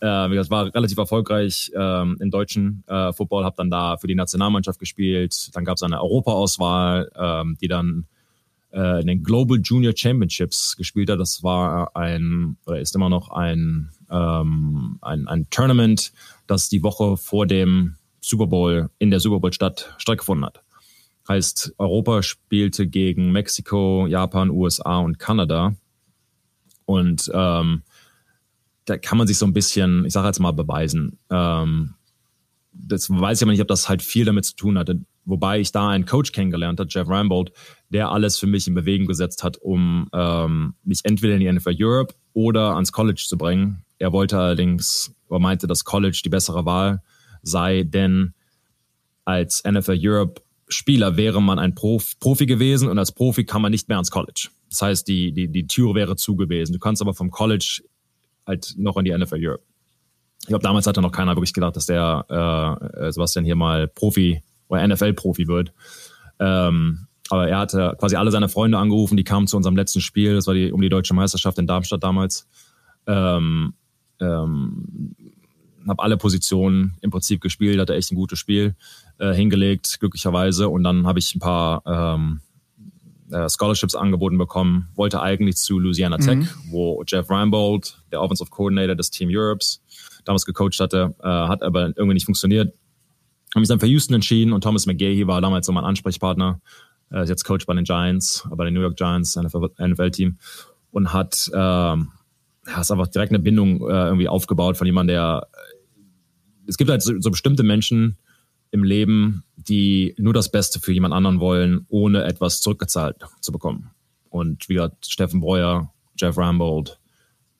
Speaker 3: äh, wie gesagt, war relativ erfolgreich ähm, im deutschen äh, Football, habe dann da für die Nationalmannschaft gespielt. Dann gab es eine Europaauswahl, ähm, die dann äh, in den Global Junior Championships gespielt hat. Das war ein, oder ist immer noch ein, ähm, ein, ein Tournament, das die Woche vor dem Super Bowl in der Super Bowl-Stadt stattgefunden hat. Heißt, Europa spielte gegen Mexiko, Japan, USA und Kanada. Und ähm, da kann man sich so ein bisschen, ich sage jetzt mal, beweisen. Ähm, das weiß ich aber nicht, ob das halt viel damit zu tun hatte. Wobei ich da einen Coach kennengelernt habe, Jeff Rambold, der alles für mich in Bewegung gesetzt hat, um ähm, mich entweder in die NFL Europe oder ans College zu bringen. Er wollte allerdings, er meinte, dass College die bessere Wahl sei, denn als NFL Europe Spieler wäre man ein Prof Profi gewesen und als Profi kann man nicht mehr ans College. Das heißt, die, die, die Tür wäre zu gewesen. Du kannst aber vom College halt noch in die NFL Europe. Ich glaube, damals hatte noch keiner wirklich gedacht, dass der äh, Sebastian hier mal Profi oder NFL-Profi wird. Ähm, aber er hatte quasi alle seine Freunde angerufen, die kamen zu unserem letzten Spiel, das war die, um die deutsche Meisterschaft in Darmstadt damals. Ähm, ähm, habe alle Positionen im Prinzip gespielt, hatte echt ein gutes Spiel äh, hingelegt, glücklicherweise. Und dann habe ich ein paar ähm, äh, Scholarships angeboten bekommen, wollte eigentlich zu Louisiana Tech, mhm. wo Jeff Reinbold, der Offensive Coordinator des Team Europes, damals gecoacht hatte, äh, hat aber irgendwie nicht funktioniert. Habe mich dann für Houston entschieden und Thomas McGahey war damals so mein Ansprechpartner. Er ist jetzt Coach bei den Giants, bei den New York Giants, NFL-Team und hat ähm, ja, ist einfach direkt eine Bindung äh, irgendwie aufgebaut von jemandem, der es gibt halt so, so bestimmte Menschen im Leben, die nur das Beste für jemand anderen wollen, ohne etwas zurückgezahlt zu bekommen. Und wie gesagt, Steffen Breuer, Jeff Rambold,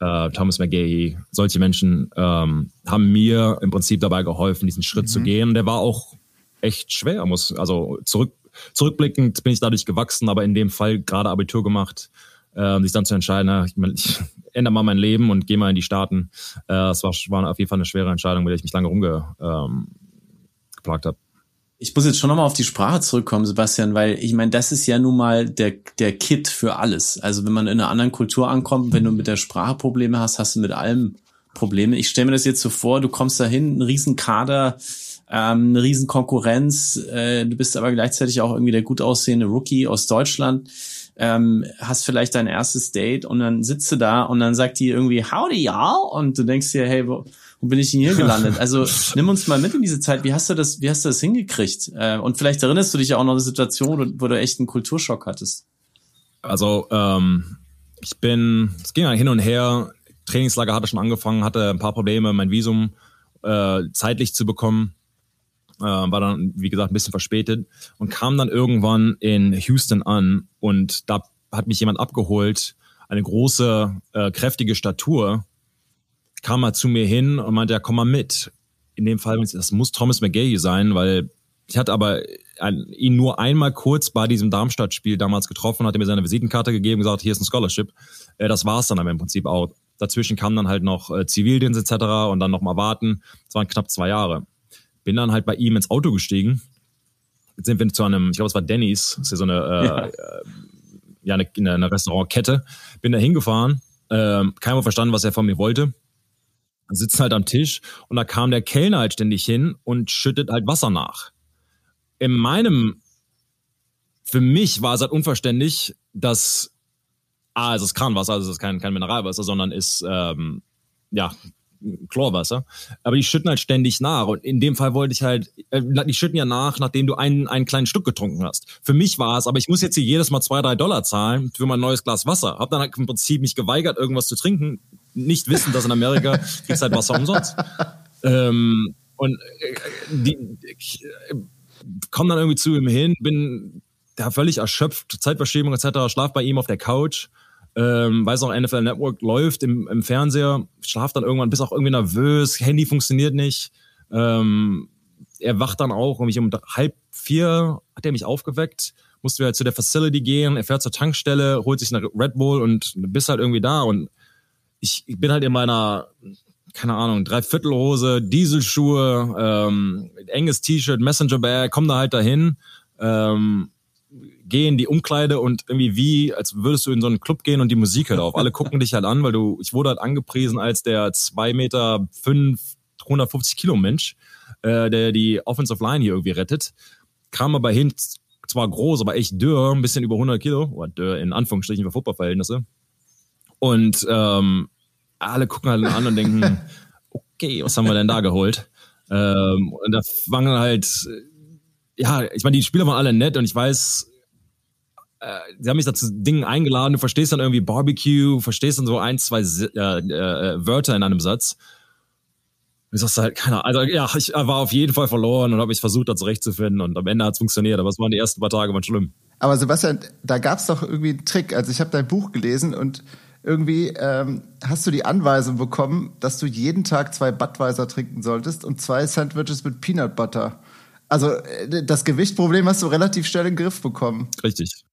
Speaker 3: äh, Thomas McGahey, solche Menschen ähm, haben mir im Prinzip dabei geholfen, diesen Schritt mhm. zu gehen. Der war auch echt schwer, muss, also zurück, zurückblickend bin ich dadurch gewachsen, aber in dem Fall gerade Abitur gemacht, äh, sich dann zu entscheiden, ich, ich ändere mal mein Leben und gehe mal in die Staaten. Äh, war, war auf jeden Fall eine schwere Entscheidung, mit der ich mich lange rumgeplagt ähm, habe.
Speaker 2: Ich muss jetzt schon nochmal auf die Sprache zurückkommen, Sebastian, weil ich meine, das ist ja nun mal der, der Kit für alles. Also wenn man in einer anderen Kultur ankommt, wenn du mit der Sprache Probleme hast, hast du mit allem Probleme. Ich stelle mir das jetzt so vor, du kommst dahin, ein Riesenkader, ähm, eine Riesenkonkurrenz, äh, du bist aber gleichzeitig auch irgendwie der gut aussehende Rookie aus Deutschland ähm, hast vielleicht dein erstes Date und dann sitzt du da und dann sagt die irgendwie Howdy y'all und du denkst dir, hey, wo, wo bin ich denn hier gelandet? Also nimm uns mal mit in diese Zeit. Wie hast du das, wie hast du das hingekriegt? Äh, und vielleicht erinnerst du dich ja auch noch an eine Situation, wo du echt einen Kulturschock hattest.
Speaker 3: Also ähm, ich bin, es ging ja hin und her. Trainingslager hatte schon angefangen, hatte ein paar Probleme, mein Visum äh, zeitlich zu bekommen äh, war dann, wie gesagt, ein bisschen verspätet und kam dann irgendwann in Houston an und da hat mich jemand abgeholt, eine große, äh, kräftige Statur, kam mal zu mir hin und meinte, ja, komm mal mit. In dem Fall, das muss Thomas McGahey sein, weil ich hatte aber ihn nur einmal kurz bei diesem Darmstadt-Spiel damals getroffen, hat mir seine Visitenkarte gegeben, gesagt, hier ist ein Scholarship. Äh, das war es dann aber im Prinzip auch. Dazwischen kam dann halt noch äh, Zivildienst etc. und dann noch mal warten. Das waren knapp zwei Jahre. Bin dann halt bei ihm ins Auto gestiegen. Jetzt sind wir zu einem, ich glaube, es war Denny's, das ist ja so eine, äh, ja. Äh, ja eine, eine Restaurantkette. Bin da hingefahren, äh, keiner verstanden, was er von mir wollte. Sitzen halt am Tisch und da kam der Kellner halt ständig hin und schüttet halt Wasser nach. In meinem, für mich war es halt unverständlich, dass Ah, es ist Kranwasser, also es ist kein, kein Mineralwasser, sondern ist ähm, ja Chlorwasser. Aber die schütten halt ständig nach. Und in dem Fall wollte ich halt, äh, die schütten ja nach, nachdem du einen, einen kleinen Stück getrunken hast. Für mich war es, aber ich muss jetzt hier jedes Mal zwei, drei Dollar zahlen für mein neues Glas Wasser. Hab dann halt im Prinzip mich geweigert, irgendwas zu trinken. Nicht wissen, dass in Amerika kriegst halt Wasser umsonst. Ähm, und äh, die, ich, äh, komm dann irgendwie zu ihm hin, bin da völlig erschöpft, Zeitverschiebung etc., schlaf bei ihm auf der Couch ähm, weiß auch, NFL Network läuft im, im Fernseher, schlaft dann irgendwann, bist auch irgendwie nervös, Handy funktioniert nicht. Ähm, er wacht dann auch, um mich um halb vier hat er mich aufgeweckt, musste wir halt zu der Facility gehen, er fährt zur Tankstelle, holt sich eine Red Bull und bist halt irgendwie da und ich, ich bin halt in meiner, keine Ahnung, Dreiviertelhose, Dieselschuhe, ähm, enges T-Shirt, Messenger Bag, komm da halt dahin, ähm, geh in die Umkleide und irgendwie wie, als würdest du in so einen Club gehen und die Musik hört auf. Alle gucken dich halt an, weil du, ich wurde halt angepriesen als der zwei Meter fünf, 150 Kilo Mensch, äh, der die Offensive Line hier irgendwie rettet. Kam aber hin, zwar groß, aber echt dürr, ein bisschen über 100 Kilo, oder dürr in Anführungsstrichen für Footballverhältnisse. Und ähm, alle gucken halt an und denken, okay, was haben wir denn da geholt? Ähm, und da fangen halt, ja, ich meine, die Spieler waren alle nett und ich weiß, äh, sie haben mich dazu Dingen eingeladen, du verstehst dann irgendwie Barbecue, verstehst dann so ein, zwei äh, äh, Wörter in einem Satz. Und ich sagst halt, keine Ahnung, also ja, ich war auf jeden Fall verloren und habe mich versucht, da zurechtzufinden und am Ende hat es funktioniert, aber es waren die ersten paar Tage waren schlimm.
Speaker 1: Aber Sebastian, da gab es doch irgendwie einen Trick. Also ich habe dein Buch gelesen und irgendwie ähm, hast du die Anweisung bekommen, dass du jeden Tag zwei Budweiser trinken solltest und zwei Sandwiches mit Peanut Butter. Also äh, das Gewichtproblem hast du relativ schnell in den Griff bekommen.
Speaker 3: Richtig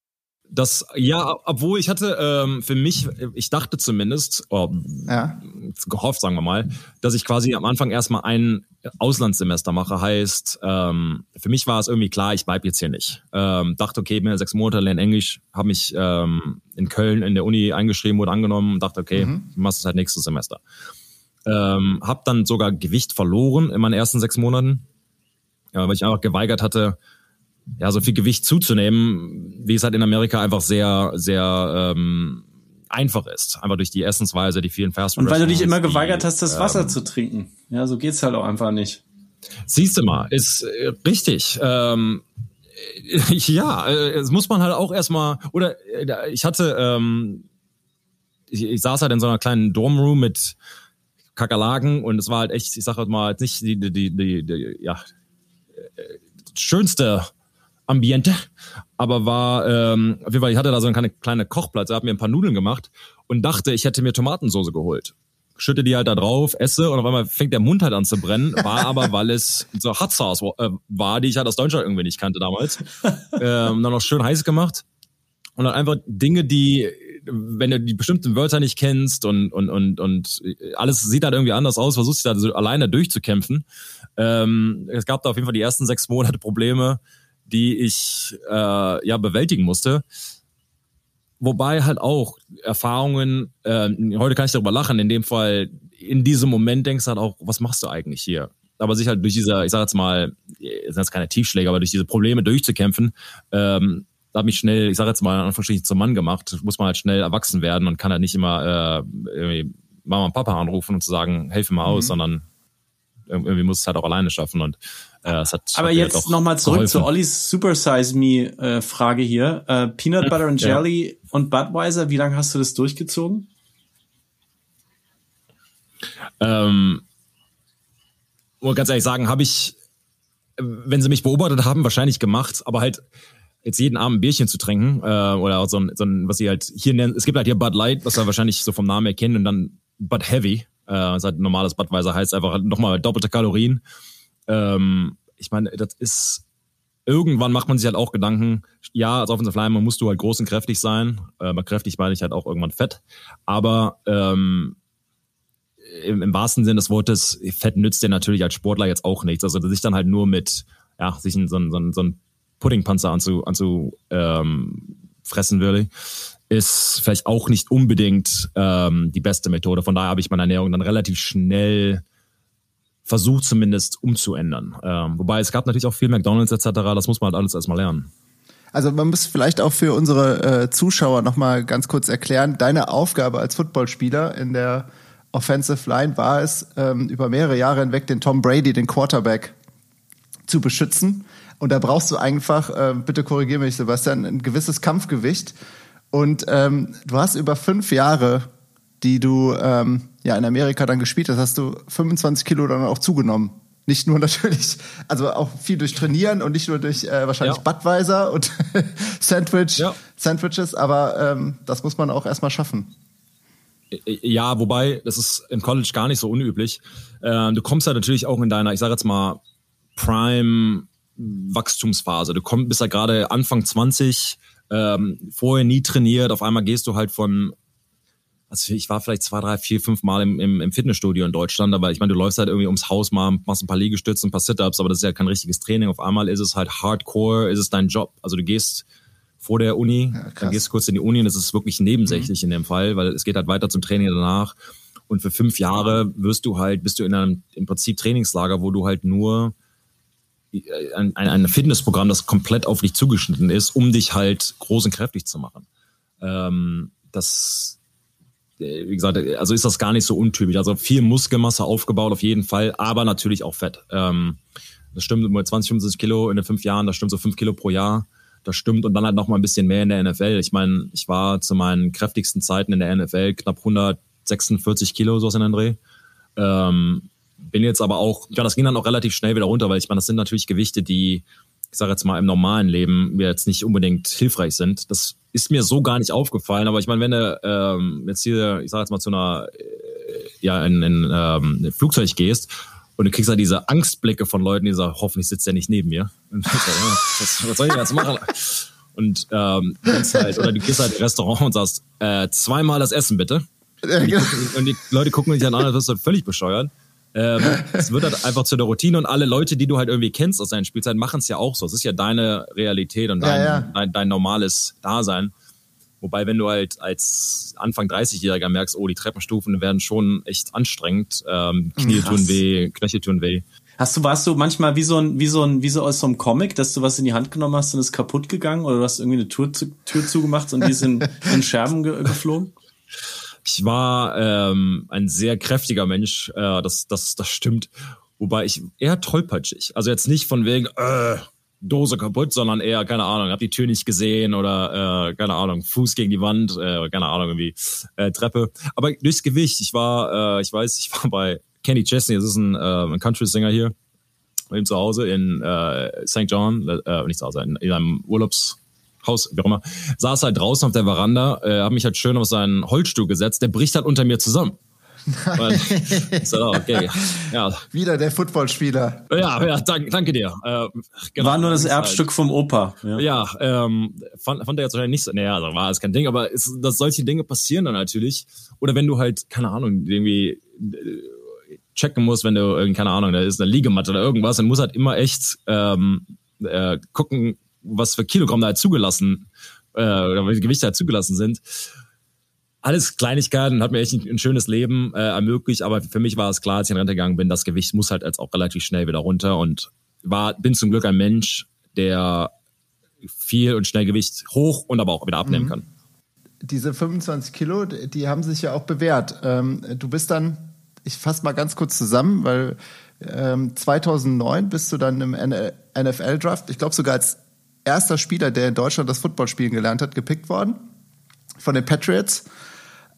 Speaker 3: Das, ja, obwohl ich hatte ähm, für mich, ich dachte zumindest, oh, ja. gehofft, sagen wir mal, dass ich quasi am Anfang erstmal ein Auslandssemester mache. Heißt, ähm, für mich war es irgendwie klar, ich bleib jetzt hier nicht. Ähm, dachte, okay, ja sechs Monate, lerne Englisch, habe mich ähm, in Köln in der Uni eingeschrieben, wurde angenommen und dachte, okay, mhm. ich mach's halt nächstes Semester. Ähm, hab dann sogar Gewicht verloren in meinen ersten sechs Monaten, ja, weil ich einfach geweigert hatte, ja, so viel Gewicht zuzunehmen, wie es halt in Amerika einfach sehr, sehr ähm, einfach ist. Einfach durch die Essensweise, die vielen Fast
Speaker 2: Und weil du dich immer geweigert die, hast, das Wasser ähm, zu trinken. Ja, so geht's halt auch einfach nicht.
Speaker 3: Siehst du mal, ist äh, richtig. Ähm, ja, äh, es muss man halt auch erstmal, oder äh, ich hatte, ähm, ich, ich saß halt in so einer kleinen Dormroom mit Kakerlaken und es war halt echt, ich sag halt mal, nicht die, die, die, die ja, schönste Ambiente, aber war, ähm, auf jeden Fall, ich hatte da so eine kleine Kochplatz, habe mir ein paar Nudeln gemacht und dachte, ich hätte mir Tomatensoße geholt. Schütte die halt da drauf, esse und auf einmal fängt der Mund halt an zu brennen. War aber, weil es so Hot Sauce äh, war, die ich halt aus Deutschland irgendwie nicht kannte damals. Ähm, dann noch schön heiß gemacht. Und dann einfach Dinge, die, wenn du die bestimmten Wörter nicht kennst und, und, und, und alles sieht halt irgendwie anders aus, versuchst dich da so alleine durchzukämpfen. Ähm, es gab da auf jeden Fall die ersten sechs Monate Probleme die ich äh, ja bewältigen musste. Wobei halt auch Erfahrungen, äh, heute kann ich darüber lachen, in dem Fall, in diesem Moment denkst du halt auch, was machst du eigentlich hier? Aber sich halt durch diese, ich sag jetzt mal, sind jetzt keine Tiefschläge, aber durch diese Probleme durchzukämpfen, ähm, da hat mich schnell, ich sag jetzt mal, in Anführungsstrichen zum Mann gemacht, muss man halt schnell erwachsen werden und kann halt nicht immer äh, irgendwie Mama und Papa anrufen und zu sagen, helfe mir aus, mhm. sondern irgendwie muss es halt auch alleine schaffen und äh, es hat.
Speaker 2: Aber hat jetzt nochmal zurück geholfen. zu Ollis Super Size Me äh, Frage hier. Äh, Peanut Butter and Jelly ja. und Budweiser, wie lange hast du das durchgezogen?
Speaker 3: Ähm, muss ganz ehrlich sagen, habe ich, wenn sie mich beobachtet haben, wahrscheinlich gemacht, aber halt jetzt jeden Abend ein Bierchen zu trinken äh, oder so ein, so ein, was sie halt hier nennen, es gibt halt hier Bud Light, was wir wahrscheinlich so vom Namen erkennen und dann Bud Heavy, äh, ist halt normales Budweiser heißt einfach nochmal doppelte Kalorien. Ähm, ich meine, das ist irgendwann macht man sich halt auch Gedanken, ja, als Offensive Lineman musst du halt groß und kräftig sein. Äh, kräftig meine ich halt auch irgendwann fett. Aber ähm, im, im wahrsten Sinne des Wortes, Fett nützt dir natürlich als Sportler jetzt auch nichts. Also sich dann halt nur mit, ja, sich so, so, so ein Puddingpanzer anzu, anzu ähm, fressen würde, ist vielleicht auch nicht unbedingt ähm, die beste Methode. Von daher habe ich meine Ernährung dann relativ schnell versucht zumindest umzuändern. Ähm, wobei es gab natürlich auch viel McDonalds etc. Das muss man halt alles erstmal lernen.
Speaker 1: Also man muss vielleicht auch für unsere äh, Zuschauer nochmal ganz kurz erklären, deine Aufgabe als Footballspieler in der Offensive Line war es, ähm, über mehrere Jahre hinweg den Tom Brady, den Quarterback, zu beschützen. Und da brauchst du einfach, äh, bitte korrigiere mich, Sebastian, ein gewisses Kampfgewicht. Und ähm, du hast über fünf Jahre, die du ähm, ja in Amerika dann gespielt hast, hast du 25 Kilo dann auch zugenommen. Nicht nur natürlich, also auch viel durch Trainieren und nicht nur durch äh, wahrscheinlich ja. Budweiser und Sandwich, ja. Sandwiches, aber ähm, das muss man auch erstmal schaffen.
Speaker 3: Ja, wobei, das ist im College gar nicht so unüblich. Äh, du kommst ja natürlich auch in deiner, ich sage jetzt mal, Prime Wachstumsphase. Du kommst, bist ja gerade Anfang 20, ähm, vorher nie trainiert, auf einmal gehst du halt von also ich war vielleicht zwei, drei, vier, fünf Mal im, im, im Fitnessstudio in Deutschland, aber ich meine, du läufst halt irgendwie ums Haus mal, machst ein paar Liegestütze, ein paar Sit-Ups, aber das ist ja kein richtiges Training. Auf einmal ist es halt Hardcore, ist es dein Job. Also du gehst vor der Uni, ja, dann gehst du kurz in die Uni und das ist wirklich nebensächlich mhm. in dem Fall, weil es geht halt weiter zum Training danach. Und für fünf Jahre wirst du halt, bist du in einem im Prinzip Trainingslager, wo du halt nur äh, ein, ein, ein Fitnessprogramm, das komplett auf dich zugeschnitten ist, um dich halt groß und kräftig zu machen. Ähm, das wie gesagt, also ist das gar nicht so untypisch. Also viel Muskelmasse aufgebaut auf jeden Fall, aber natürlich auch Fett. Ähm, das stimmt mit 20, 25 Kilo in den fünf Jahren, das stimmt so fünf Kilo pro Jahr. Das stimmt und dann halt noch mal ein bisschen mehr in der NFL. Ich meine, ich war zu meinen kräftigsten Zeiten in der NFL knapp 146 Kilo, sowas in den Dreh. Ähm, bin jetzt aber auch, ja, das ging dann auch relativ schnell wieder runter, weil ich meine, das sind natürlich Gewichte, die ich sage jetzt mal, im normalen Leben mir jetzt nicht unbedingt hilfreich sind. Das ist mir so gar nicht aufgefallen, aber ich meine, wenn du ähm, jetzt hier, ich sage jetzt mal, zu einer, äh, ja, in, in ähm, ein Flugzeug gehst und du kriegst halt diese Angstblicke von Leuten, die sagen, hoffentlich sitzt der nicht neben mir. was, was soll ich jetzt machen? Und ähm, halt, oder du gehst halt in Restaurant und sagst, äh, zweimal das Essen bitte. Und die, gucken, und die Leute gucken dich dann an, als wirst du völlig bescheuert. Ähm, es wird halt einfach zu der Routine und alle Leute, die du halt irgendwie kennst aus deinen Spielzeiten, machen es ja auch so. Es ist ja deine Realität und dein, ja, ja. dein, dein normales Dasein. Wobei, wenn du halt als Anfang 30-Jähriger merkst, oh, die Treppenstufen werden schon echt anstrengend, ähm, Knie Krass. tun weh, Knöchel tun weh.
Speaker 2: Hast du, warst du manchmal wie so ein, wie so ein, wie so aus so einem Comic, dass du was in die Hand genommen hast und ist kaputt gegangen oder du hast irgendwie eine Tür, zu, Tür zugemacht und die ist in, in Scherben ge geflogen?
Speaker 3: Ich war ähm, ein sehr kräftiger Mensch, äh, das, das, das stimmt. Wobei ich eher tollpatschig. Also jetzt nicht von wegen, äh, Dose kaputt, sondern eher, keine Ahnung, hab die Tür nicht gesehen oder, äh, keine Ahnung, Fuß gegen die Wand, äh, keine Ahnung, irgendwie äh, Treppe. Aber durchs Gewicht, ich war, äh, ich weiß, ich war bei Kenny Chesney, das ist ein, äh, ein Country-Singer hier, bei ihm zu Hause in äh, St. John, äh, nicht zu Hause, in, in einem Urlaubs- Haus, wie auch immer, saß halt draußen auf der Veranda, äh, habe mich halt schön auf seinen Holzstuhl gesetzt, der bricht halt unter mir zusammen.
Speaker 1: so, okay. ja. Wieder der Footballspieler.
Speaker 3: Ja, ja, danke, danke dir.
Speaker 2: Äh, genau, war nur das Erbstück halt. vom Opa.
Speaker 3: Ja, ja ähm, fand, fand er jetzt wahrscheinlich nicht so. Naja, also war es kein Ding, aber ist, dass solche Dinge passieren dann natürlich. Oder wenn du halt, keine Ahnung, irgendwie äh, checken musst, wenn du, keine Ahnung, da ist eine Liegematte oder irgendwas, dann muss halt immer echt ähm, äh, gucken, was für Kilogramm da halt zugelassen äh, oder welche Gewichte halt zugelassen sind alles Kleinigkeiten, hat mir echt ein, ein schönes Leben äh, ermöglicht, aber für mich war es klar, als ich in Rente gegangen bin, das Gewicht muss halt als auch relativ schnell wieder runter und war, bin zum Glück ein Mensch, der viel und schnell Gewicht hoch und aber auch wieder abnehmen mhm. kann.
Speaker 1: Diese 25 Kilo, die haben sich ja auch bewährt. Ähm, du bist dann, ich fasse mal ganz kurz zusammen, weil ähm, 2009 bist du dann im NFL-Draft, ich glaube sogar als erster Spieler, der in Deutschland das Footballspielen gelernt hat, gepickt worden von den Patriots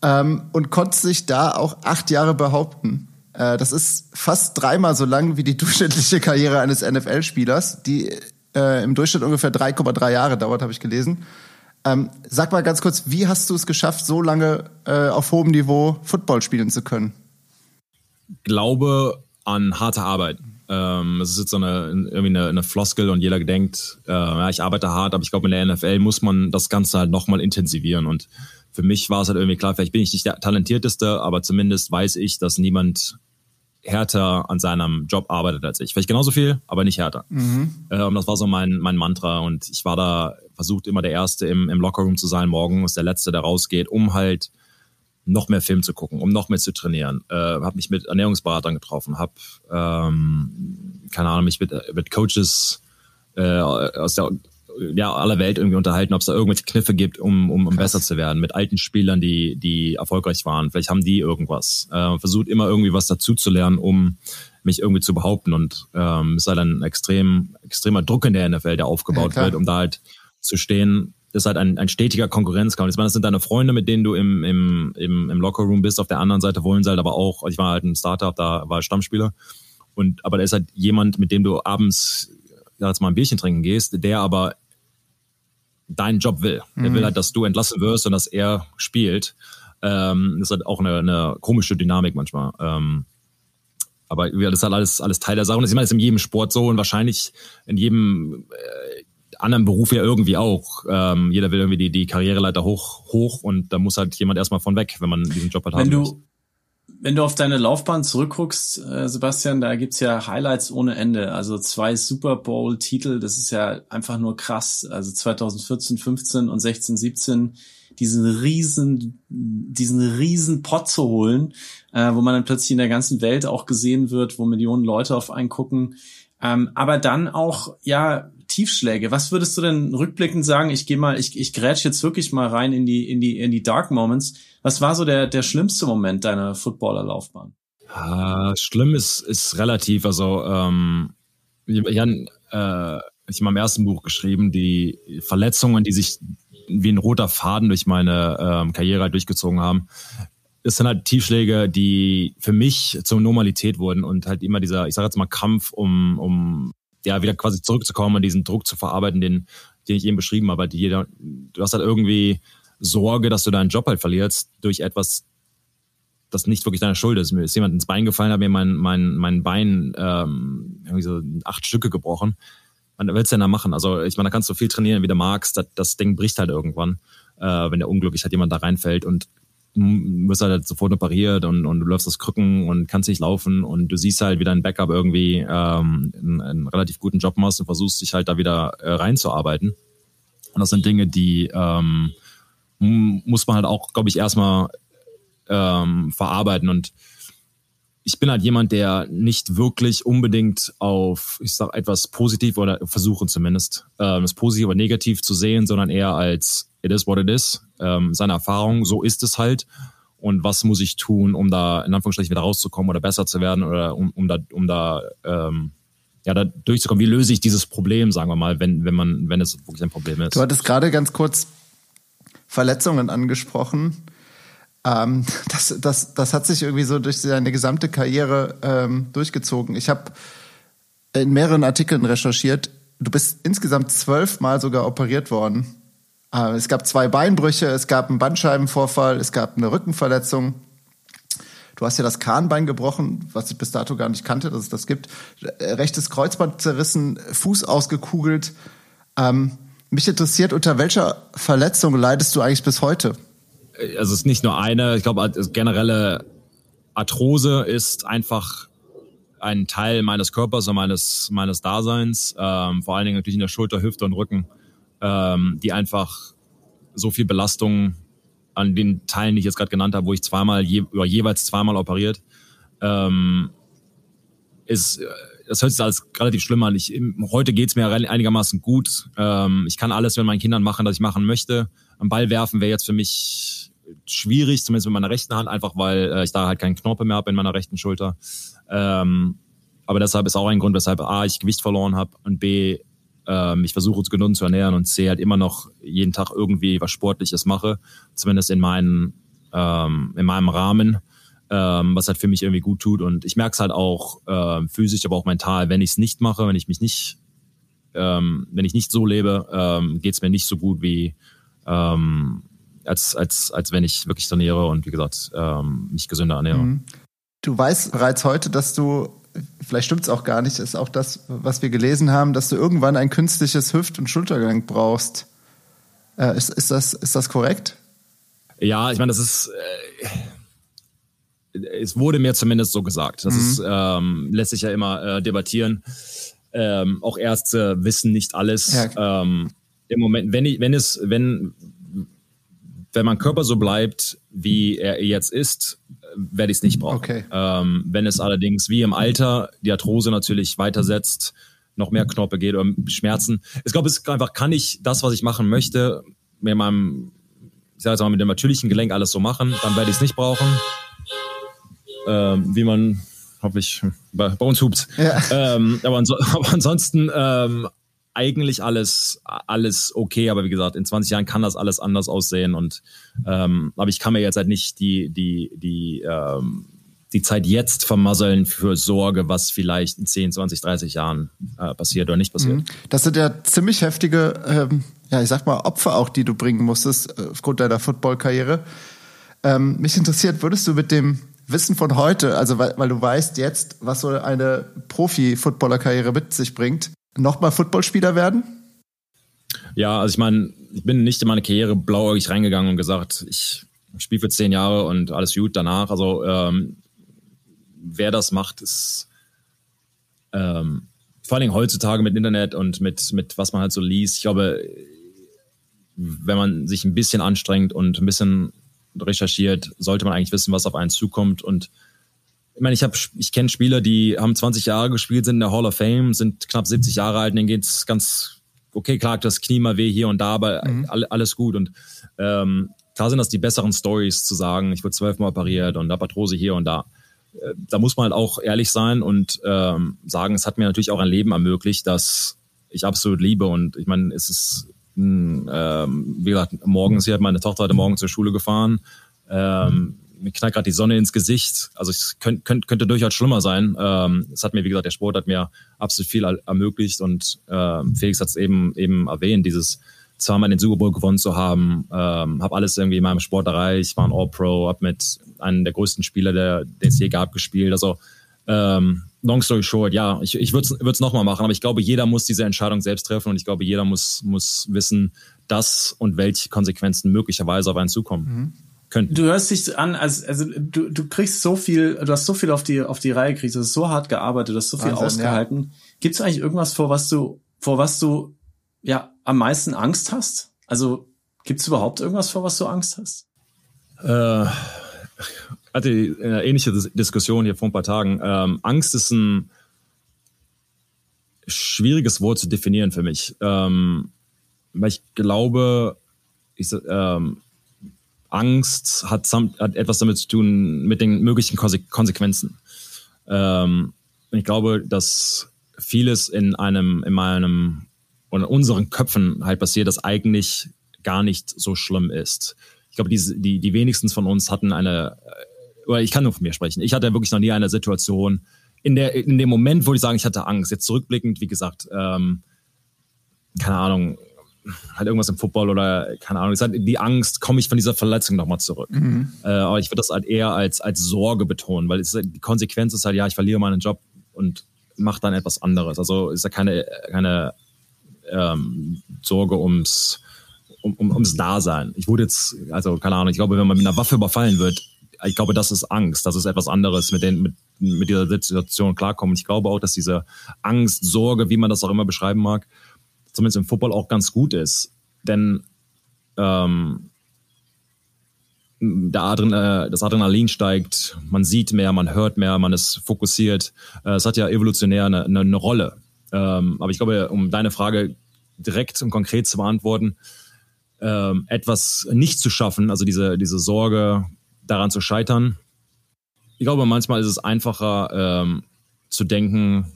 Speaker 1: ähm, und konnte sich da auch acht Jahre behaupten. Äh, das ist fast dreimal so lang wie die durchschnittliche Karriere eines NFL-Spielers, die äh, im Durchschnitt ungefähr 3,3 Jahre dauert, habe ich gelesen. Ähm, sag mal ganz kurz, wie hast du es geschafft, so lange äh, auf hohem Niveau Football spielen zu können?
Speaker 3: Glaube an harte Arbeit. Ähm, es ist jetzt so eine, irgendwie eine, eine Floskel und jeder denkt, äh, ja, ich arbeite hart, aber ich glaube, in der NFL muss man das Ganze halt nochmal intensivieren und für mich war es halt irgendwie klar, vielleicht bin ich nicht der talentierteste, aber zumindest weiß ich, dass niemand härter an seinem Job arbeitet als ich. Vielleicht genauso viel, aber nicht härter. Mhm. Ähm, das war so mein, mein Mantra und ich war da versucht immer der Erste im, im Lockerroom zu sein, morgens der Letzte, der rausgeht, um halt noch mehr Film zu gucken, um noch mehr zu trainieren. Äh, habe mich mit Ernährungsberatern getroffen, habe ähm, keine Ahnung mich mit, mit Coaches äh, aus der ja, aller Welt irgendwie unterhalten, ob es da irgendwelche Kniffe gibt, um, um, um besser zu werden. Mit alten Spielern, die, die erfolgreich waren. Vielleicht haben die irgendwas. Äh, versucht immer irgendwie was dazu zu lernen, um mich irgendwie zu behaupten. Und ähm, ist halt ein extrem, extremer Druck in der NFL, der aufgebaut ja, wird, um da halt zu stehen. Das ist halt ein, ein stetiger Konkurrenzkampf. Ich meine, das sind deine Freunde, mit denen du im, im, im, im Lockerroom bist. Auf der anderen Seite wollen sie halt aber auch, ich war halt ein Startup, da war ich Stammspieler. Und, aber da ist halt jemand, mit dem du abends ja, jetzt mal ein Bierchen trinken gehst, der aber deinen Job will. Mhm. Er will halt, dass du entlassen wirst und dass er spielt. Ähm, das ist halt auch eine, eine komische Dynamik manchmal. Ähm, aber das ist halt alles, alles Teil der Sache. Und das ist immer in jedem Sport so und wahrscheinlich in jedem äh, anderen Beruf ja irgendwie auch. Ähm, jeder will irgendwie die, die Karriereleiter hoch, hoch und da muss halt jemand erstmal von weg, wenn man diesen Job halt
Speaker 2: wenn haben du, muss. Wenn du auf deine Laufbahn zurückguckst, äh, Sebastian, da gibt's ja Highlights ohne Ende. Also zwei Super Bowl-Titel, das ist ja einfach nur krass. Also 2014, 15 und 16, 17 diesen riesen, diesen riesen Pot zu holen, äh, wo man dann plötzlich in der ganzen Welt auch gesehen wird, wo Millionen Leute auf einen gucken. Ähm, aber dann auch, ja, Tiefschläge. Was würdest du denn rückblickend sagen? Ich gehe mal, ich, ich grätsch jetzt wirklich mal rein in die, in die, in die Dark Moments. Was war so der, der schlimmste Moment deiner Footballerlaufbahn?
Speaker 3: Ah, schlimm ist, ist relativ. Also, ähm, Jan, äh, ich habe im ersten Buch geschrieben, die Verletzungen, die sich wie ein roter Faden durch meine ähm, Karriere halt durchgezogen haben. Das sind halt Tiefschläge, die für mich zur Normalität wurden und halt immer dieser, ich sage jetzt mal, Kampf um, um ja, wieder quasi zurückzukommen und diesen Druck zu verarbeiten, den, den ich eben beschrieben habe. Jeder, du hast halt irgendwie Sorge, dass du deinen Job halt verlierst durch etwas, das nicht wirklich deine Schuld ist. Mir ist jemand ins Bein gefallen, hat mir mein, mein, mein Bein ähm, irgendwie so acht Stücke gebrochen. was willst du denn da machen? Also ich meine, da kannst du viel trainieren, wie du magst. Das, das Ding bricht halt irgendwann, äh, wenn der unglücklich halt jemand da reinfällt und wirst halt sofort operiert und, und du läufst das Krücken und kannst nicht laufen und du siehst halt, wie dein Backup irgendwie ähm, einen, einen relativ guten Job machst und versuchst dich halt da wieder äh, reinzuarbeiten. Und das sind Dinge, die ähm, muss man halt auch, glaube ich, erstmal ähm, verarbeiten. Und ich bin halt jemand, der nicht wirklich unbedingt auf, ich sag etwas positiv oder versuchen zumindest, ähm, das positiv oder negativ zu sehen, sondern eher als it is what it is, ähm, seine Erfahrung, so ist es halt. Und was muss ich tun, um da in Anführungsstrichen wieder rauszukommen oder besser zu werden oder um, um da, um da ähm, ja, da durchzukommen. Wie löse ich dieses Problem, sagen wir mal, wenn, wenn man, wenn es wirklich ein Problem ist?
Speaker 1: Du hattest gerade ganz kurz Verletzungen angesprochen. Ähm, das, das, das hat sich irgendwie so durch seine gesamte Karriere ähm, durchgezogen. Ich habe in mehreren Artikeln recherchiert. Du bist insgesamt zwölfmal sogar operiert worden. Äh, es gab zwei Beinbrüche, es gab einen Bandscheibenvorfall, es gab eine Rückenverletzung. Du hast ja das Kahnbein gebrochen, was ich bis dato gar nicht kannte, dass es das gibt. Äh, rechtes Kreuzband zerrissen, Fuß ausgekugelt. Ähm, mich interessiert, unter welcher Verletzung leidest du eigentlich bis heute?
Speaker 3: also es ist nicht nur eine, ich glaube, generelle Arthrose ist einfach ein Teil meines Körpers und meines, meines Daseins, ähm, vor allen Dingen natürlich in der Schulter, Hüfte und Rücken, ähm, die einfach so viel Belastung an den Teilen, die ich jetzt gerade genannt habe, wo ich zweimal, je, oder jeweils zweimal operiert, ähm, ist, das hört sich alles relativ schlimm an. Ich, heute geht's mir einigermaßen gut. Ähm, ich kann alles mit meinen Kindern machen, das ich machen möchte. Am Ball werfen wäre jetzt für mich schwierig, zumindest mit meiner rechten Hand, einfach weil äh, ich da halt keinen Knorpel mehr habe in meiner rechten Schulter. Ähm, aber deshalb ist auch ein Grund, weshalb A, ich Gewicht verloren habe und B, ich versuche uns genug zu ernähren und C, halt immer noch jeden Tag irgendwie was Sportliches mache, zumindest in, meinen, ähm, in meinem Rahmen, ähm, was halt für mich irgendwie gut tut. Und ich merke es halt auch äh, physisch, aber auch mental, wenn ich es nicht mache, wenn ich mich nicht, ähm, wenn ich nicht so lebe, ähm, geht es mir nicht so gut wie ähm, als, als, als wenn ich wirklich trainiere und wie gesagt, ähm, mich gesünder ernähre. Mhm.
Speaker 1: Du weißt bereits heute, dass du, vielleicht stimmt es auch gar nicht, ist auch das, was wir gelesen haben, dass du irgendwann ein künstliches Hüft- und Schultergelenk brauchst. Äh, ist, ist, das, ist das korrekt?
Speaker 3: Ja, ich meine, das ist. Äh, es wurde mir zumindest so gesagt. Das mhm. ist, ähm, lässt sich ja immer äh, debattieren. Ähm, auch Ärzte wissen nicht alles. Ja. Ähm, Im Moment, wenn ich, wenn es, wenn wenn mein Körper so bleibt, wie er jetzt ist, werde ich es nicht brauchen. Okay. Ähm, wenn es allerdings wie im Alter die Arthrose natürlich weitersetzt, noch mehr Knorpel geht oder Schmerzen. Ich glaube, es ist einfach, kann ich das, was ich machen möchte, mit meinem, ich sage jetzt mal, mit dem natürlichen Gelenk alles so machen, dann werde ich es nicht brauchen. Ähm, wie man, hoffe ich, bei, bei uns hupt. Ja. Ähm, aber, anso aber, ansonsten ähm, eigentlich alles, alles okay, aber wie gesagt, in 20 Jahren kann das alles anders aussehen und ähm, aber ich kann mir jetzt halt nicht die, die, die, ähm, die Zeit jetzt vermasseln für Sorge, was vielleicht in 10, 20, 30 Jahren äh, passiert oder nicht passiert. Mhm.
Speaker 1: Das sind ja ziemlich heftige, ähm, ja, ich sag mal, Opfer auch, die du bringen musstest äh, aufgrund deiner Football-Karriere. Ähm, mich interessiert, würdest du mit dem Wissen von heute, also weil, weil du weißt jetzt, was so eine Profi-Footballer-Karriere mit sich bringt, nochmal Footballspieler werden?
Speaker 3: Ja, also ich meine, ich bin nicht in meine Karriere blauäugig reingegangen und gesagt, ich spiele für zehn Jahre und alles gut danach. Also ähm, wer das macht, ist ähm, vor Dingen heutzutage mit Internet und mit, mit was man halt so liest. Ich glaube, wenn man sich ein bisschen anstrengt und ein bisschen recherchiert, sollte man eigentlich wissen, was auf einen zukommt und ich meine, ich habe, ich kenne Spieler, die haben 20 Jahre gespielt, sind in der Hall of Fame, sind knapp 70 Jahre alt, denen geht's ganz okay, klar, das Knie mal weh hier und da, aber mhm. alles gut. Und ähm, klar sind das die besseren Stories zu sagen, ich wurde zwölfmal operiert und da Arthrose hier und da. Äh, da muss man halt auch ehrlich sein und ähm, sagen, es hat mir natürlich auch ein Leben ermöglicht, das ich absolut liebe. Und ich meine, es ist, ähm, wie gesagt, morgens hier hat meine Tochter heute Morgen zur Schule gefahren. Ähm, mir knallt gerade die Sonne ins Gesicht. Also es könnte, könnte, könnte durchaus schlimmer sein. Ähm, es hat mir, wie gesagt, der Sport hat mir absolut viel ermöglicht und ähm, Felix hat es eben eben erwähnt, dieses zweimal den Super Bowl gewonnen zu haben, ähm, habe alles irgendwie in meinem Sport erreicht, war ein All-Pro, habe mit einem der größten Spieler, der, den es je gab, gespielt. Also ähm, long story short, ja, ich, ich würde es nochmal machen, aber ich glaube, jeder muss diese Entscheidung selbst treffen und ich glaube, jeder muss, muss wissen, dass und welche Konsequenzen möglicherweise auf einen zukommen. Mhm. Könnten.
Speaker 2: Du hörst dich an, als, also du, du kriegst so viel, du hast so viel auf die, auf die Reihe gekriegt, du hast so hart gearbeitet, du hast so viel Wahnsinn, ausgehalten. Ja. Gibt es eigentlich irgendwas, vor was du, vor was du ja am meisten Angst hast? Also gibt es überhaupt irgendwas, vor was du Angst hast?
Speaker 3: Äh, hatte eine ähnliche Diskussion hier vor ein paar Tagen. Ähm, Angst ist ein schwieriges Wort zu definieren für mich. Ähm, weil ich glaube, ich, ähm, Angst hat, hat, etwas damit zu tun mit den möglichen Konsequenzen. Ähm, ich glaube, dass vieles in einem, in meinem oder in unseren Köpfen halt passiert, das eigentlich gar nicht so schlimm ist. Ich glaube, die, die, die wenigsten von uns hatten eine, äh, oder ich kann nur von mir sprechen, ich hatte wirklich noch nie eine Situation, in, der, in dem Moment, wo ich sagen, ich hatte Angst. Jetzt zurückblickend, wie gesagt, ähm, keine Ahnung, halt irgendwas im Football oder keine Ahnung, halt die Angst, komme ich von dieser Verletzung nochmal zurück. Mhm. Äh, aber ich würde das halt eher als, als Sorge betonen, weil es, die Konsequenz ist halt, ja, ich verliere meinen Job und mache dann etwas anderes. Also ist ja keine, keine ähm, Sorge ums, um, um, ums Dasein. Ich wurde jetzt, also keine Ahnung, ich glaube, wenn man mit einer Waffe überfallen wird, ich glaube, das ist Angst, das ist etwas anderes, mit, den, mit, mit dieser Situation klarkommen. Ich glaube auch, dass diese Angst, Sorge, wie man das auch immer beschreiben mag, zumindest im Football auch ganz gut ist. Denn ähm, der Adren, äh, das Adrenalin steigt, man sieht mehr, man hört mehr, man ist fokussiert. Äh, es hat ja evolutionär eine, eine, eine Rolle. Ähm, aber ich glaube, um deine Frage direkt und konkret zu beantworten, ähm, etwas nicht zu schaffen, also diese, diese Sorge daran zu scheitern. Ich glaube, manchmal ist es einfacher ähm, zu denken,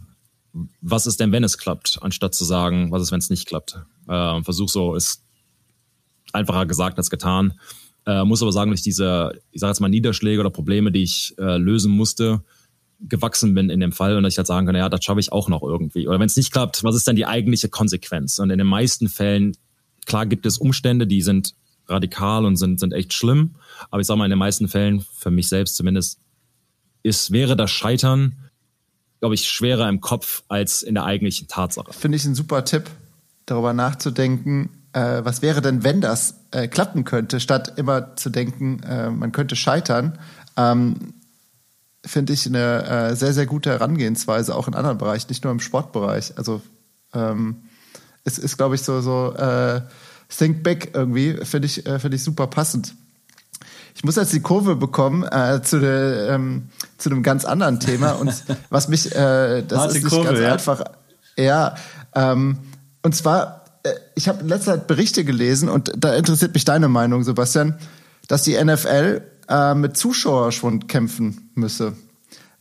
Speaker 3: was ist denn, wenn es klappt, anstatt zu sagen, was ist, wenn es nicht klappt. Äh, Versuch so ist einfacher gesagt als getan. Äh, muss aber sagen, durch diese, ich sage jetzt mal, Niederschläge oder Probleme, die ich äh, lösen musste, gewachsen bin in dem Fall und dass ich halt sagen kann, ja, das schaffe ich auch noch irgendwie. Oder wenn es nicht klappt, was ist denn die eigentliche Konsequenz? Und in den meisten Fällen, klar gibt es Umstände, die sind radikal und sind, sind echt schlimm. Aber ich sage mal, in den meisten Fällen, für mich selbst zumindest, ist, wäre das Scheitern, glaube ich, schwerer im Kopf als in der eigentlichen Tatsache.
Speaker 1: Finde ich ein super Tipp, darüber nachzudenken, äh, was wäre denn, wenn das äh, klappen könnte, statt immer zu denken, äh, man könnte scheitern. Ähm, finde ich eine äh, sehr, sehr gute Herangehensweise, auch in anderen Bereichen, nicht nur im Sportbereich. Also ähm, es ist, glaube ich, so, so äh, Think Back irgendwie, finde ich, äh, finde ich super passend. Ich muss jetzt die Kurve bekommen äh, zu, der, ähm, zu einem ganz anderen Thema und was mich, äh, das Harte ist nicht Kurve, ganz ja? einfach. Ja, ähm, und zwar, äh, ich habe in letzter Zeit Berichte gelesen und da interessiert mich deine Meinung, Sebastian, dass die NFL äh, mit Zuschauerschwund kämpfen müsse.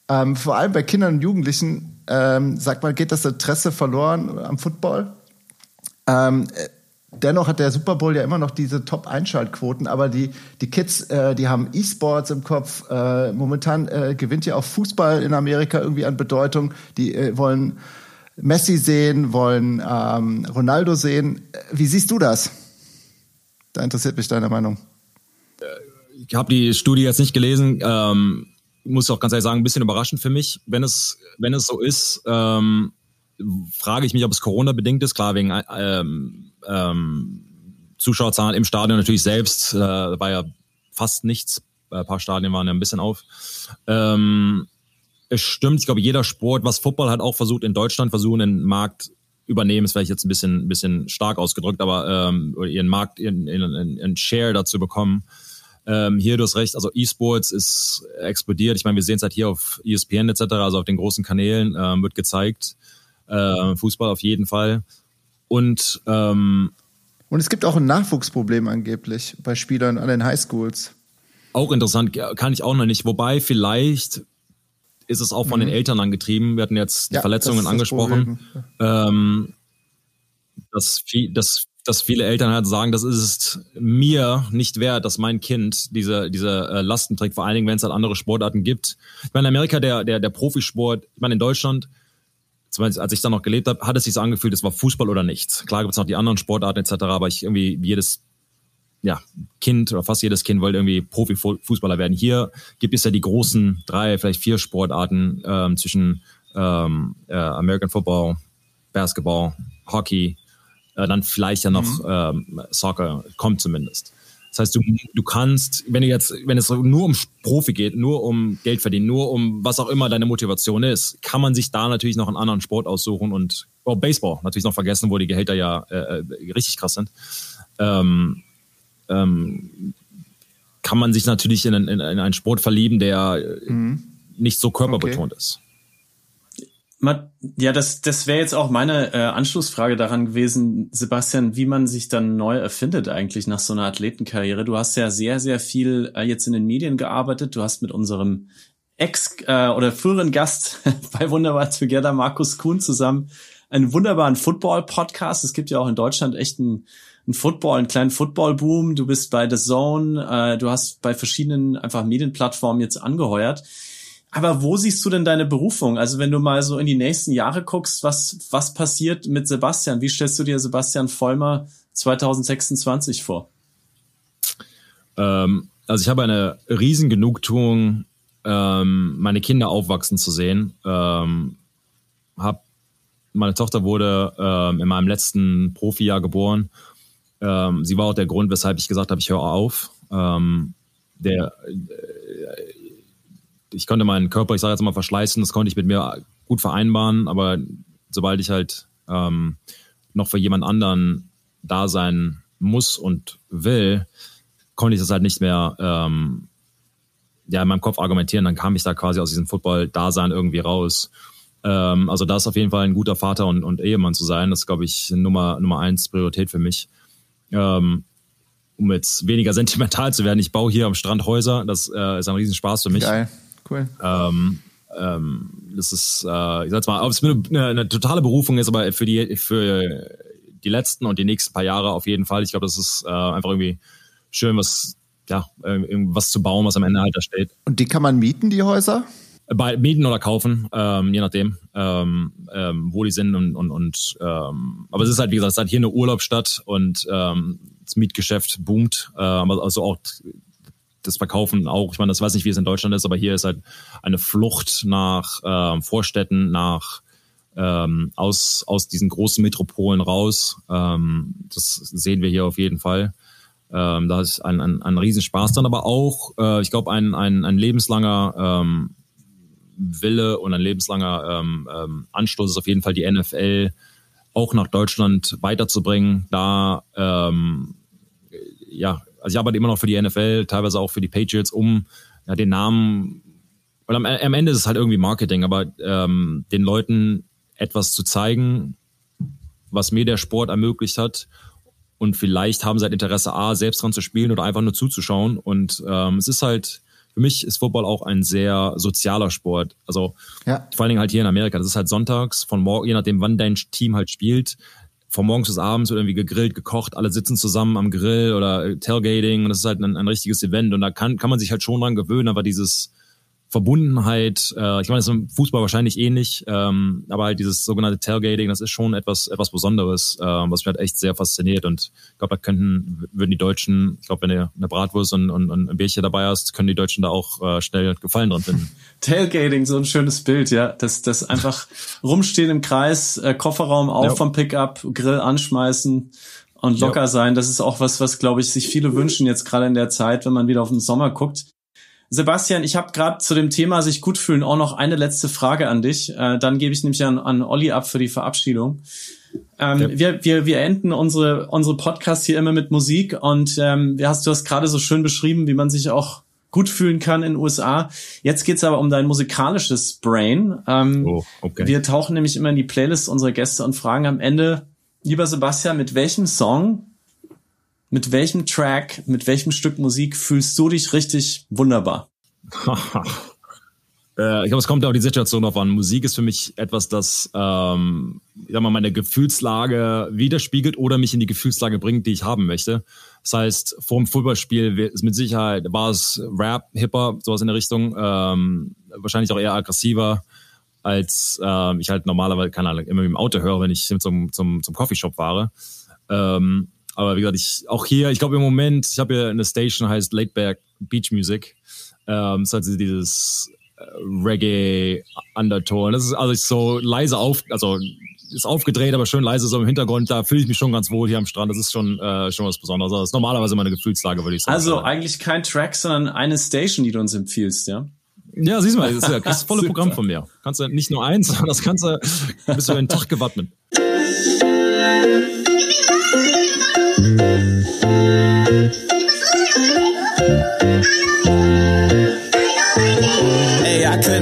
Speaker 1: Ähm, vor allem bei Kindern und Jugendlichen, ähm, sagt man, geht das Interesse verloren am Football. Ähm, äh, dennoch hat der Super Bowl ja immer noch diese Top-Einschaltquoten, aber die, die Kids, äh, die haben E-Sports im Kopf. Äh, momentan äh, gewinnt ja auch Fußball in Amerika irgendwie an Bedeutung. Die äh, wollen Messi sehen, wollen ähm, Ronaldo sehen. Wie siehst du das? Da interessiert mich deine Meinung.
Speaker 3: Äh, ich habe die Studie jetzt nicht gelesen. Ähm, muss auch ganz ehrlich sagen, ein bisschen überraschend für mich. Wenn es, wenn es so ist, ähm, frage ich mich, ob es Corona bedingt ist. Klar, wegen ähm, ähm, Zuschauerzahlen im Stadion natürlich selbst äh, war ja fast nichts. Ein paar Stadien waren ja ein bisschen auf. Ähm, es stimmt, ich glaube, jeder Sport, was Football hat auch versucht in Deutschland, versuchen den Markt übernehmen, ist vielleicht jetzt ein bisschen, bisschen stark ausgedrückt, aber ähm, ihren Markt, ihren Share dazu bekommen. Ähm, hier, du hast recht, also E-Sports ist explodiert. Ich meine, wir sehen es halt hier auf ESPN etc., also auf den großen Kanälen ähm, wird gezeigt. Äh, Fußball auf jeden Fall. Und, ähm,
Speaker 1: und es gibt auch ein Nachwuchsproblem angeblich bei Spielern an den Highschools.
Speaker 3: Auch interessant, kann ich auch noch nicht. Wobei vielleicht ist es auch von mhm. den Eltern angetrieben. Wir hatten jetzt die ja, Verletzungen angesprochen. Ähm, dass, viel, dass dass viele Eltern halt sagen, das ist mir nicht wert, dass mein Kind diese, diese äh, Lasten trägt, vor allen Dingen, wenn es halt andere Sportarten gibt. Ich meine, in Amerika, der, der, der Profisport, ich meine, in Deutschland, als ich da noch gelebt habe, hat es sich so angefühlt, es war Fußball oder nichts. Klar gibt es noch die anderen Sportarten etc., aber ich irgendwie jedes ja, Kind oder fast jedes Kind wollte irgendwie Profifußballer werden. Hier gibt es ja die großen drei, vielleicht vier Sportarten ähm, zwischen ähm, äh, American Football, Basketball, Hockey, äh, dann vielleicht ja noch mhm. ähm, Soccer, kommt zumindest. Das heißt, du, du kannst, wenn du jetzt, wenn es nur um Profi geht, nur um Geld verdienen, nur um was auch immer deine Motivation ist, kann man sich da natürlich noch einen anderen Sport aussuchen und oh, Baseball natürlich noch vergessen, wo die Gehälter ja äh, äh richtig krass sind. Ähm, ähm, kann man sich natürlich in, in, in einen Sport verlieben, der mhm. nicht so körperbetont okay. ist.
Speaker 2: Ja, das, das wäre jetzt auch meine äh, Anschlussfrage daran gewesen, Sebastian, wie man sich dann neu erfindet eigentlich nach so einer Athletenkarriere. Du hast ja sehr, sehr viel äh, jetzt in den Medien gearbeitet. Du hast mit unserem Ex- äh, oder früheren Gast bei Wunderbar Together, Markus Kuhn, zusammen einen wunderbaren Football-Podcast. Es gibt ja auch in Deutschland echt einen, einen Football, einen kleinen Football-Boom. Du bist bei The Zone, äh, du hast bei verschiedenen einfach Medienplattformen jetzt angeheuert. Aber wo siehst du denn deine Berufung? Also wenn du mal so in die nächsten Jahre guckst, was, was passiert mit Sebastian? Wie stellst du dir Sebastian Vollmer 2026 vor?
Speaker 3: Ähm, also ich habe eine riesen Genugtuung, ähm, meine Kinder aufwachsen zu sehen. Ähm, hab, meine Tochter wurde ähm, in meinem letzten Profijahr geboren. Ähm, sie war auch der Grund, weshalb ich gesagt habe, ich höre auf. Ähm, der, ich konnte meinen Körper, ich sage jetzt mal, verschleißen, das konnte ich mit mir gut vereinbaren, aber sobald ich halt ähm, noch für jemand anderen da sein muss und will, konnte ich das halt nicht mehr ähm, ja, in meinem Kopf argumentieren. Dann kam ich da quasi aus diesem Football-Dasein irgendwie raus. Ähm, also da ist auf jeden Fall ein guter Vater und, und Ehemann zu sein. Das ist, glaube ich, Nummer, Nummer eins Priorität für mich. Ähm, um jetzt weniger sentimental zu werden, ich baue hier am Strand Häuser. Das äh, ist ein Riesenspaß für mich. Geil. Cool. Ähm, ähm, das ist, äh, ich sag's mal, ob es eine, eine, totale Berufung ist, aber für die, für die letzten und die nächsten paar Jahre auf jeden Fall. Ich glaube, das ist äh, einfach irgendwie schön, was, ja, was zu bauen, was am Ende halt da steht.
Speaker 1: Und die kann man mieten, die Häuser?
Speaker 3: Bei mieten oder kaufen, ähm, je nachdem, ähm, ähm, wo die sind und und, und ähm, aber es ist halt wie gesagt, es ist halt hier eine Urlaubsstadt und ähm, das Mietgeschäft boomt, äh, aber also auch das Verkaufen auch. Ich meine, das weiß nicht, wie es in Deutschland ist, aber hier ist halt eine Flucht nach äh, Vorstädten, nach ähm, aus, aus diesen großen Metropolen raus. Ähm, das sehen wir hier auf jeden Fall. Ähm, da ist ein, ein, ein Riesenspaß dann, aber auch, äh, ich glaube, ein, ein, ein lebenslanger ähm, Wille und ein lebenslanger ähm, ähm, Anstoß ist auf jeden Fall die NFL auch nach Deutschland weiterzubringen, da ähm, ja also ich arbeite immer noch für die NFL, teilweise auch für die Patriots, um ja, den Namen, weil am, am Ende ist es halt irgendwie Marketing, aber ähm, den Leuten etwas zu zeigen, was mir der Sport ermöglicht hat. Und vielleicht haben sie halt Interesse, A, selbst dran zu spielen oder einfach nur zuzuschauen. Und ähm, es ist halt, für mich ist Football auch ein sehr sozialer Sport. Also ja. vor allen Dingen halt hier in Amerika. Das ist halt sonntags von morgen, je nachdem, wann dein Team halt spielt, von morgens bis abends wird irgendwie gegrillt, gekocht, alle sitzen zusammen am Grill oder Tailgating und das ist halt ein, ein richtiges Event. Und da kann, kann man sich halt schon dran gewöhnen, aber dieses Verbundenheit, äh, ich meine, das ist im Fußball wahrscheinlich ähnlich, ähm, aber halt dieses sogenannte Tailgating, das ist schon etwas, etwas Besonderes, äh, was mich halt echt sehr fasziniert und ich glaube, da könnten, würden die Deutschen, ich glaube, wenn du eine Bratwurst und, und, und ein Bierchen dabei hast, können die Deutschen da auch äh, schnell Gefallen dran finden.
Speaker 2: Tailgating, so ein schönes Bild, ja, das, das einfach rumstehen im Kreis, äh, Kofferraum auf ja. vom Pickup, Grill anschmeißen und locker ja. sein, das ist auch was, was glaube ich sich viele wünschen jetzt gerade in der Zeit, wenn man wieder auf den Sommer guckt Sebastian, ich habe gerade zu dem Thema sich gut fühlen auch noch eine letzte Frage an dich. Äh, dann gebe ich nämlich an, an Olli ab für die Verabschiedung. Ähm, ja. wir, wir, wir enden unsere, unsere Podcasts hier immer mit Musik und ähm, du hast, du hast gerade so schön beschrieben, wie man sich auch gut fühlen kann in den USA. Jetzt geht's aber um dein musikalisches Brain. Ähm, oh, okay. Wir tauchen nämlich immer in die Playlist unserer Gäste und fragen am Ende, lieber Sebastian, mit welchem Song mit welchem Track, mit welchem Stück Musik fühlst du dich richtig wunderbar?
Speaker 3: Äh, ich glaube, es kommt auf die Situation drauf an. Musik ist für mich etwas, das ähm, ich sag mal, meine Gefühlslage widerspiegelt oder mich in die Gefühlslage bringt, die ich haben möchte. Das heißt, vor dem Fußballspiel ist mit Sicherheit war es Rap, Hip-Hop, sowas in der Richtung. Ähm, wahrscheinlich auch eher aggressiver, als äh, ich halt normalerweise, keine Ahnung, immer im Auto höre, wenn ich zum, zum, zum Coffeeshop fahre. Ähm, Aber wie gesagt, ich auch hier, ich glaube im Moment, ich habe hier eine Station, heißt Lakeback Beach Music. Ähm, das hat dieses äh, Reggae Undertone. Das ist also so leise auf, also ist aufgedreht, aber schön leise so im Hintergrund. Da fühle ich mich schon ganz wohl hier am Strand. Das ist schon, äh, schon was Besonderes. Das ist normalerweise meine Gefühlslage, würde ich sagen.
Speaker 2: Also eigentlich kein Track, sondern eine Station, die du uns empfiehlst, ja?
Speaker 3: Ja, siehst du mal, das ist ja das volle Programm von mir. Kannst du nicht nur eins, sondern das kannst du, bist du einen Tag gewappnet. Música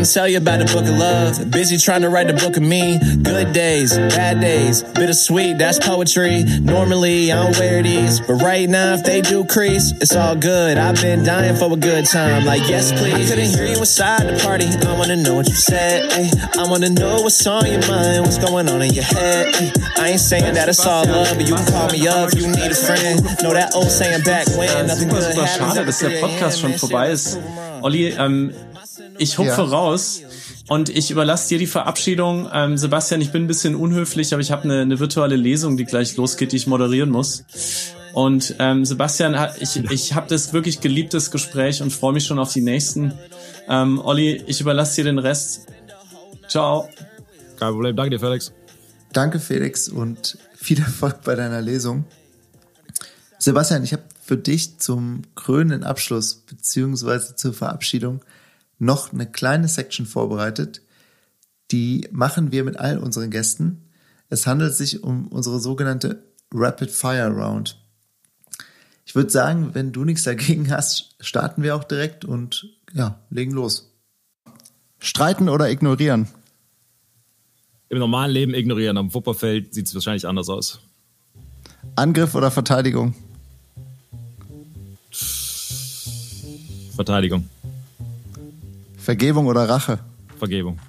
Speaker 3: couldn't tell you about the book of love. Busy trying to write the book of me. Good days, bad days, bittersweet, that's poetry. Normally, I don't wear these, but right now, if they do crease, it's all good. I've been dying for a good time. Like, yes, please. I couldn't hear you inside the party. I wanna know what you said. Ay. I wanna know what's on your mind, what's going on in your head. Ay. I ain't saying that it's all love, but you can call me up if you need a friend. Know that old saying back when nothing good happens.
Speaker 2: Schade, dass der Podcast schon vorbei ist. Olli, ähm, Ich hupfe ja. raus und ich überlasse dir die Verabschiedung. Ähm, Sebastian, ich bin ein bisschen unhöflich, aber ich habe eine, eine virtuelle Lesung, die gleich losgeht, die ich moderieren muss. Und ähm, Sebastian, ich, ich habe das wirklich geliebtes Gespräch und freue mich schon auf die nächsten. Ähm, Olli, ich überlasse dir den Rest. Ciao.
Speaker 3: Kein Problem. Danke dir, Felix.
Speaker 1: Danke, Felix, und viel Erfolg bei deiner Lesung. Sebastian, ich habe für dich zum krönenden Abschluss beziehungsweise zur Verabschiedung noch eine kleine Section vorbereitet. Die machen wir mit all unseren Gästen. Es handelt sich um unsere sogenannte Rapid Fire Round. Ich würde sagen, wenn du nichts dagegen hast, starten wir auch direkt und ja, legen los. Streiten oder ignorieren?
Speaker 3: Im normalen Leben ignorieren. Am Fußballfeld sieht es wahrscheinlich anders aus.
Speaker 1: Angriff oder Verteidigung?
Speaker 3: Verteidigung.
Speaker 1: Vergebung oder Rache?
Speaker 3: Vergebung.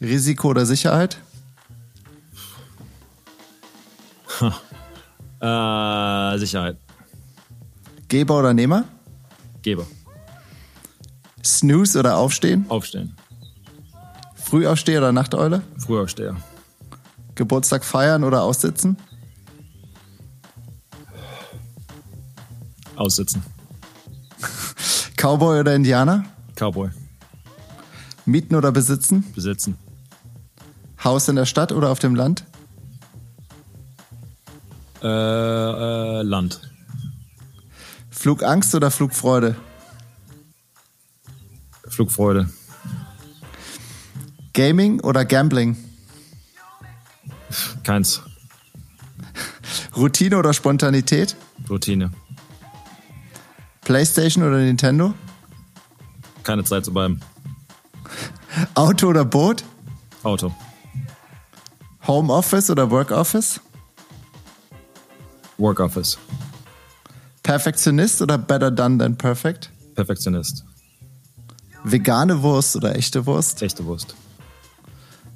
Speaker 1: Risiko oder Sicherheit?
Speaker 3: äh, Sicherheit.
Speaker 1: Geber oder Nehmer?
Speaker 3: Geber.
Speaker 1: Snooze oder Aufstehen?
Speaker 3: Aufstehen.
Speaker 1: Frühaufsteher oder Nachteule?
Speaker 3: Frühaufsteher.
Speaker 1: Geburtstag feiern oder aussitzen?
Speaker 3: Aussitzen.
Speaker 1: Cowboy oder Indianer?
Speaker 3: Cowboy.
Speaker 1: Mieten oder besitzen?
Speaker 3: Besitzen.
Speaker 1: Haus in der Stadt oder auf dem Land?
Speaker 3: Äh, äh, Land.
Speaker 1: Flugangst oder Flugfreude?
Speaker 3: Flugfreude.
Speaker 1: Gaming oder Gambling?
Speaker 3: Keins.
Speaker 1: Routine oder Spontanität?
Speaker 3: Routine.
Speaker 1: PlayStation oder Nintendo?
Speaker 3: Keine Zeit zu bleiben.
Speaker 1: Auto oder Boot?
Speaker 3: Auto.
Speaker 1: Home Office oder Work Office?
Speaker 3: Work Office.
Speaker 1: Perfektionist oder better done than perfect?
Speaker 3: Perfektionist.
Speaker 1: Vegane Wurst oder echte Wurst?
Speaker 3: Echte Wurst.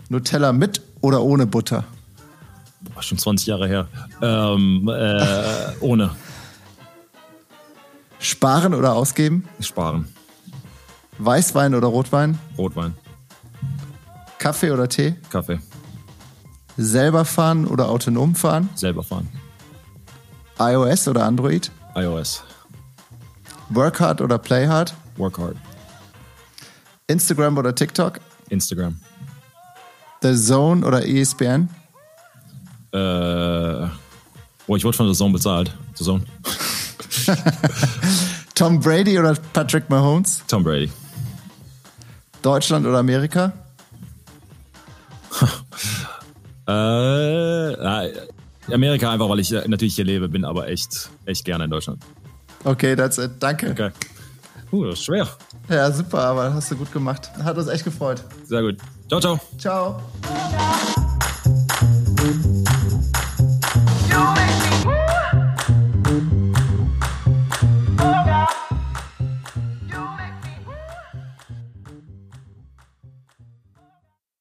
Speaker 1: Nutella mit oder ohne Butter?
Speaker 3: Boah, schon 20 Jahre her. Ähm, äh, ohne.
Speaker 1: Sparen oder ausgeben?
Speaker 3: Sparen.
Speaker 1: Weißwein oder Rotwein?
Speaker 3: Rotwein.
Speaker 1: Kaffee oder Tee?
Speaker 3: Kaffee.
Speaker 1: Selber fahren oder autonom fahren?
Speaker 3: Selber fahren.
Speaker 1: iOS oder Android?
Speaker 3: iOS.
Speaker 1: Work hard oder play hard?
Speaker 3: Work hard.
Speaker 1: Instagram oder TikTok?
Speaker 3: Instagram.
Speaker 1: The Zone oder ESPN?
Speaker 3: Äh, oh, ich wurde von The Zone bezahlt. The Zone.
Speaker 1: Tom Brady oder Patrick Mahomes?
Speaker 3: Tom Brady.
Speaker 1: Deutschland oder Amerika?
Speaker 3: äh, Amerika einfach, weil ich natürlich hier lebe, bin aber echt, echt gerne in Deutschland.
Speaker 1: Okay, that's it. Danke.
Speaker 3: Okay. Uh, das ist schwer.
Speaker 1: Ja, super, aber hast du gut gemacht. Hat uns echt gefreut.
Speaker 3: Sehr gut. Ciao, ciao.
Speaker 1: Ciao.